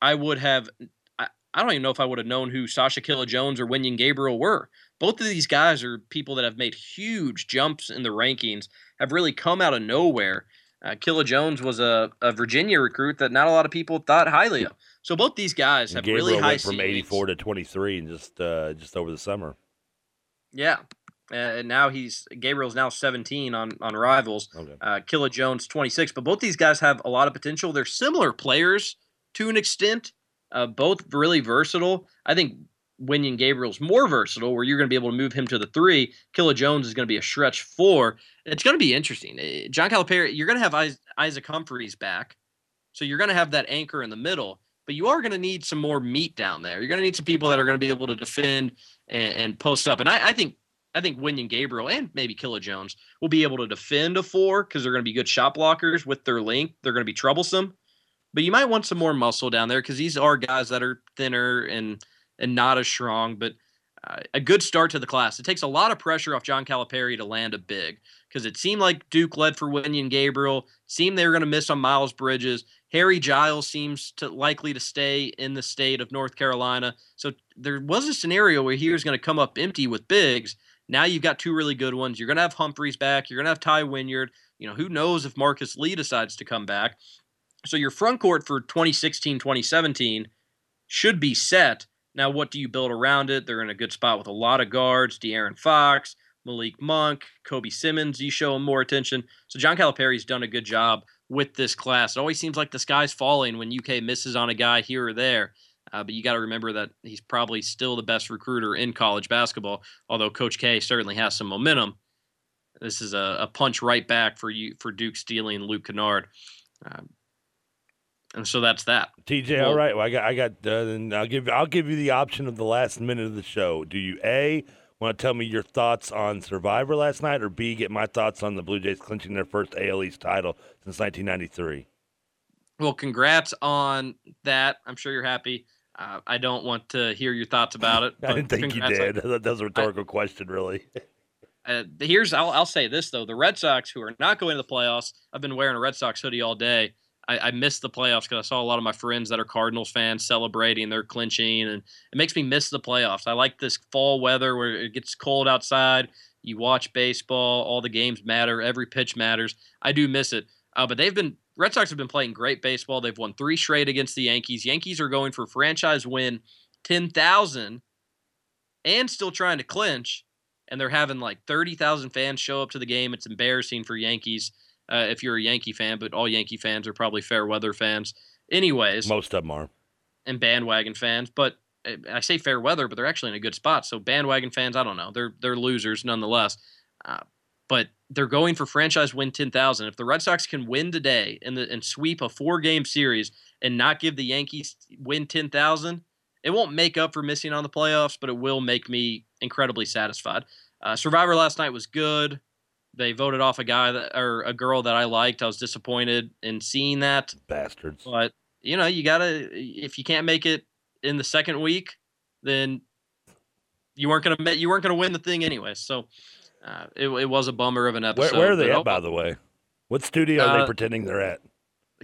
I would have. I, I don't even know if I would have known who Sacha Killeya Jones or Wenyen Gabriel were. Both of these guys are people that have made huge jumps in the rankings, have really come out of nowhere. Uh, Killa Jones was a, a Virginia recruit that not a lot of people thought highly of. So both these guys have Gabriel really high went from ceilings. 84 to 23 and just uh, just over the summer. Yeah. Uh, and now he's Gabriel's now 17 on on Rivals. Okay. Uh, Killeya Jones 26. But both these guys have a lot of potential. They're similar players to an extent. Uh, both really versatile. I think Wenyen Gabriel's more versatile, where you're going to be able to move him to the three. Killeya Jones is going to be a stretch four. It's going to be interesting. Uh, John Calipari, you're going to have Isaac Humphries back, so you're going to have that anchor in the middle. But you are going to need some more meat down there. You're going to need some people that are going to be able to defend and, and post up. And I, I think I think Wenyen Gabriel and maybe Killeya Jones will be able to defend a four because they're going to be good shot blockers with their length. They're going to be troublesome. But you might want some more muscle down there because these are guys that are thinner and and not as strong. But uh, a good start to the class. It takes a lot of pressure off John Calipari to land a big because it seemed like Duke led for Wenyen Gabriel. Seemed they were going to miss on Miles Bridges. Harry Giles seems to likely to stay in the state of North Carolina. So there was a scenario where he was going to come up empty with bigs. Now you've got two really good ones. You're going to have Humphries back. You're going to have Tai Wynyard. You know, who knows if Marcus Lee decides to come back. So your front court for 2016, 2017 should be set. Now, what do you build around it? They're in a good spot with a lot of guards. De'Aaron Fox, Malik Monk, Kobe Simmons. You show him more attention. So John Calipari's done a good job with this class. It always seems like the sky's falling when UK misses on a guy here or there. Uh, but you got to remember that he's probably still the best recruiter in college basketball. Although Coach K certainly has some momentum. This is a, a punch right back for you for Duke stealing Luke Kennard. Uh, And so that's that. TJ, all right. Well, I got, I got. Uh, then I'll give, I'll give you the option of the last minute of the show. Do you a want to tell me your thoughts on Survivor last night, or b get my thoughts on the Blue Jays clinching their first AL East title since 1993? Well, congrats on that. I'm sure you're happy. Uh, I don't want to hear your thoughts about it. I didn't think you congrats on- did. That was a rhetorical question, really. Uh, here's I'll, I'll say this though: the Red Sox, who are not going to the playoffs, I've been wearing a Red Sox hoodie all day. I, I missed the playoffs because I saw a lot of my friends that are Cardinals fans celebrating, they're clinching, and it makes me miss the playoffs. I like this fall weather where it gets cold outside. You watch baseball, all the games matter, every pitch matters. I do miss it, uh, but they've been Red Sox have been playing great baseball. They've won three straight against the Yankees. Yankees are going for franchise win ten thousand, and still trying to clinch and they're having like 30,000 fans show up to the game. It's embarrassing for Yankees uh, if you're a Yankee fan, but all Yankee fans are probably fair weather fans. Anyways, Most of them are. and bandwagon fans, but uh, I say fair weather, but they're actually in a good spot. So bandwagon fans, I don't know, they're they're losers nonetheless. Uh, but they're going for franchise win ten thousand. If the Red Sox can win today and the and sweep a four game series and not give the Yankees win ten thousand, it won't make up for missing on the playoffs, but it will make me incredibly satisfied. Uh, Survivor last night was good. They voted off a guy that or a girl that I liked. I was disappointed in seeing that. Bastards. But you know, you gotta if you can't make it in the second week, then you weren't gonna you weren't gonna win the thing anyway. So uh, it, it was a bummer of an episode. where are they but at, oh, by the way? What studio are they Uh, pretending they're at?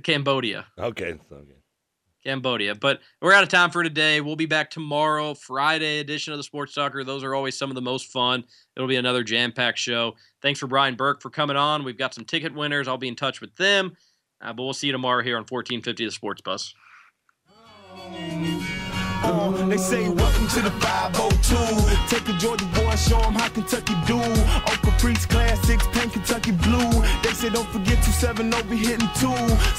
Cambodia. Okay. okay. Cambodia. But we're out of time for today. We'll be back tomorrow, Friday edition of the Sports Talker. Those are always some of the most fun. It'll be another jam packed show. Thanks for Brian Burke for coming on. We've got some ticket winners. I'll be in touch with them. Uh, but we'll see you tomorrow here on 1450 The Sports Bus. They say welcome to the 502. Take a Georgia boy, show 'em how Kentucky do. Oak Caprice classics, paint Kentucky blue. They say don't forget 270 be hitting two.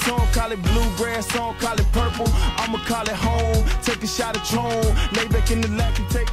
Some call it bluegrass, some call it purple. I'ma call it home. Take a shot of Tron. Lay back in the lap and take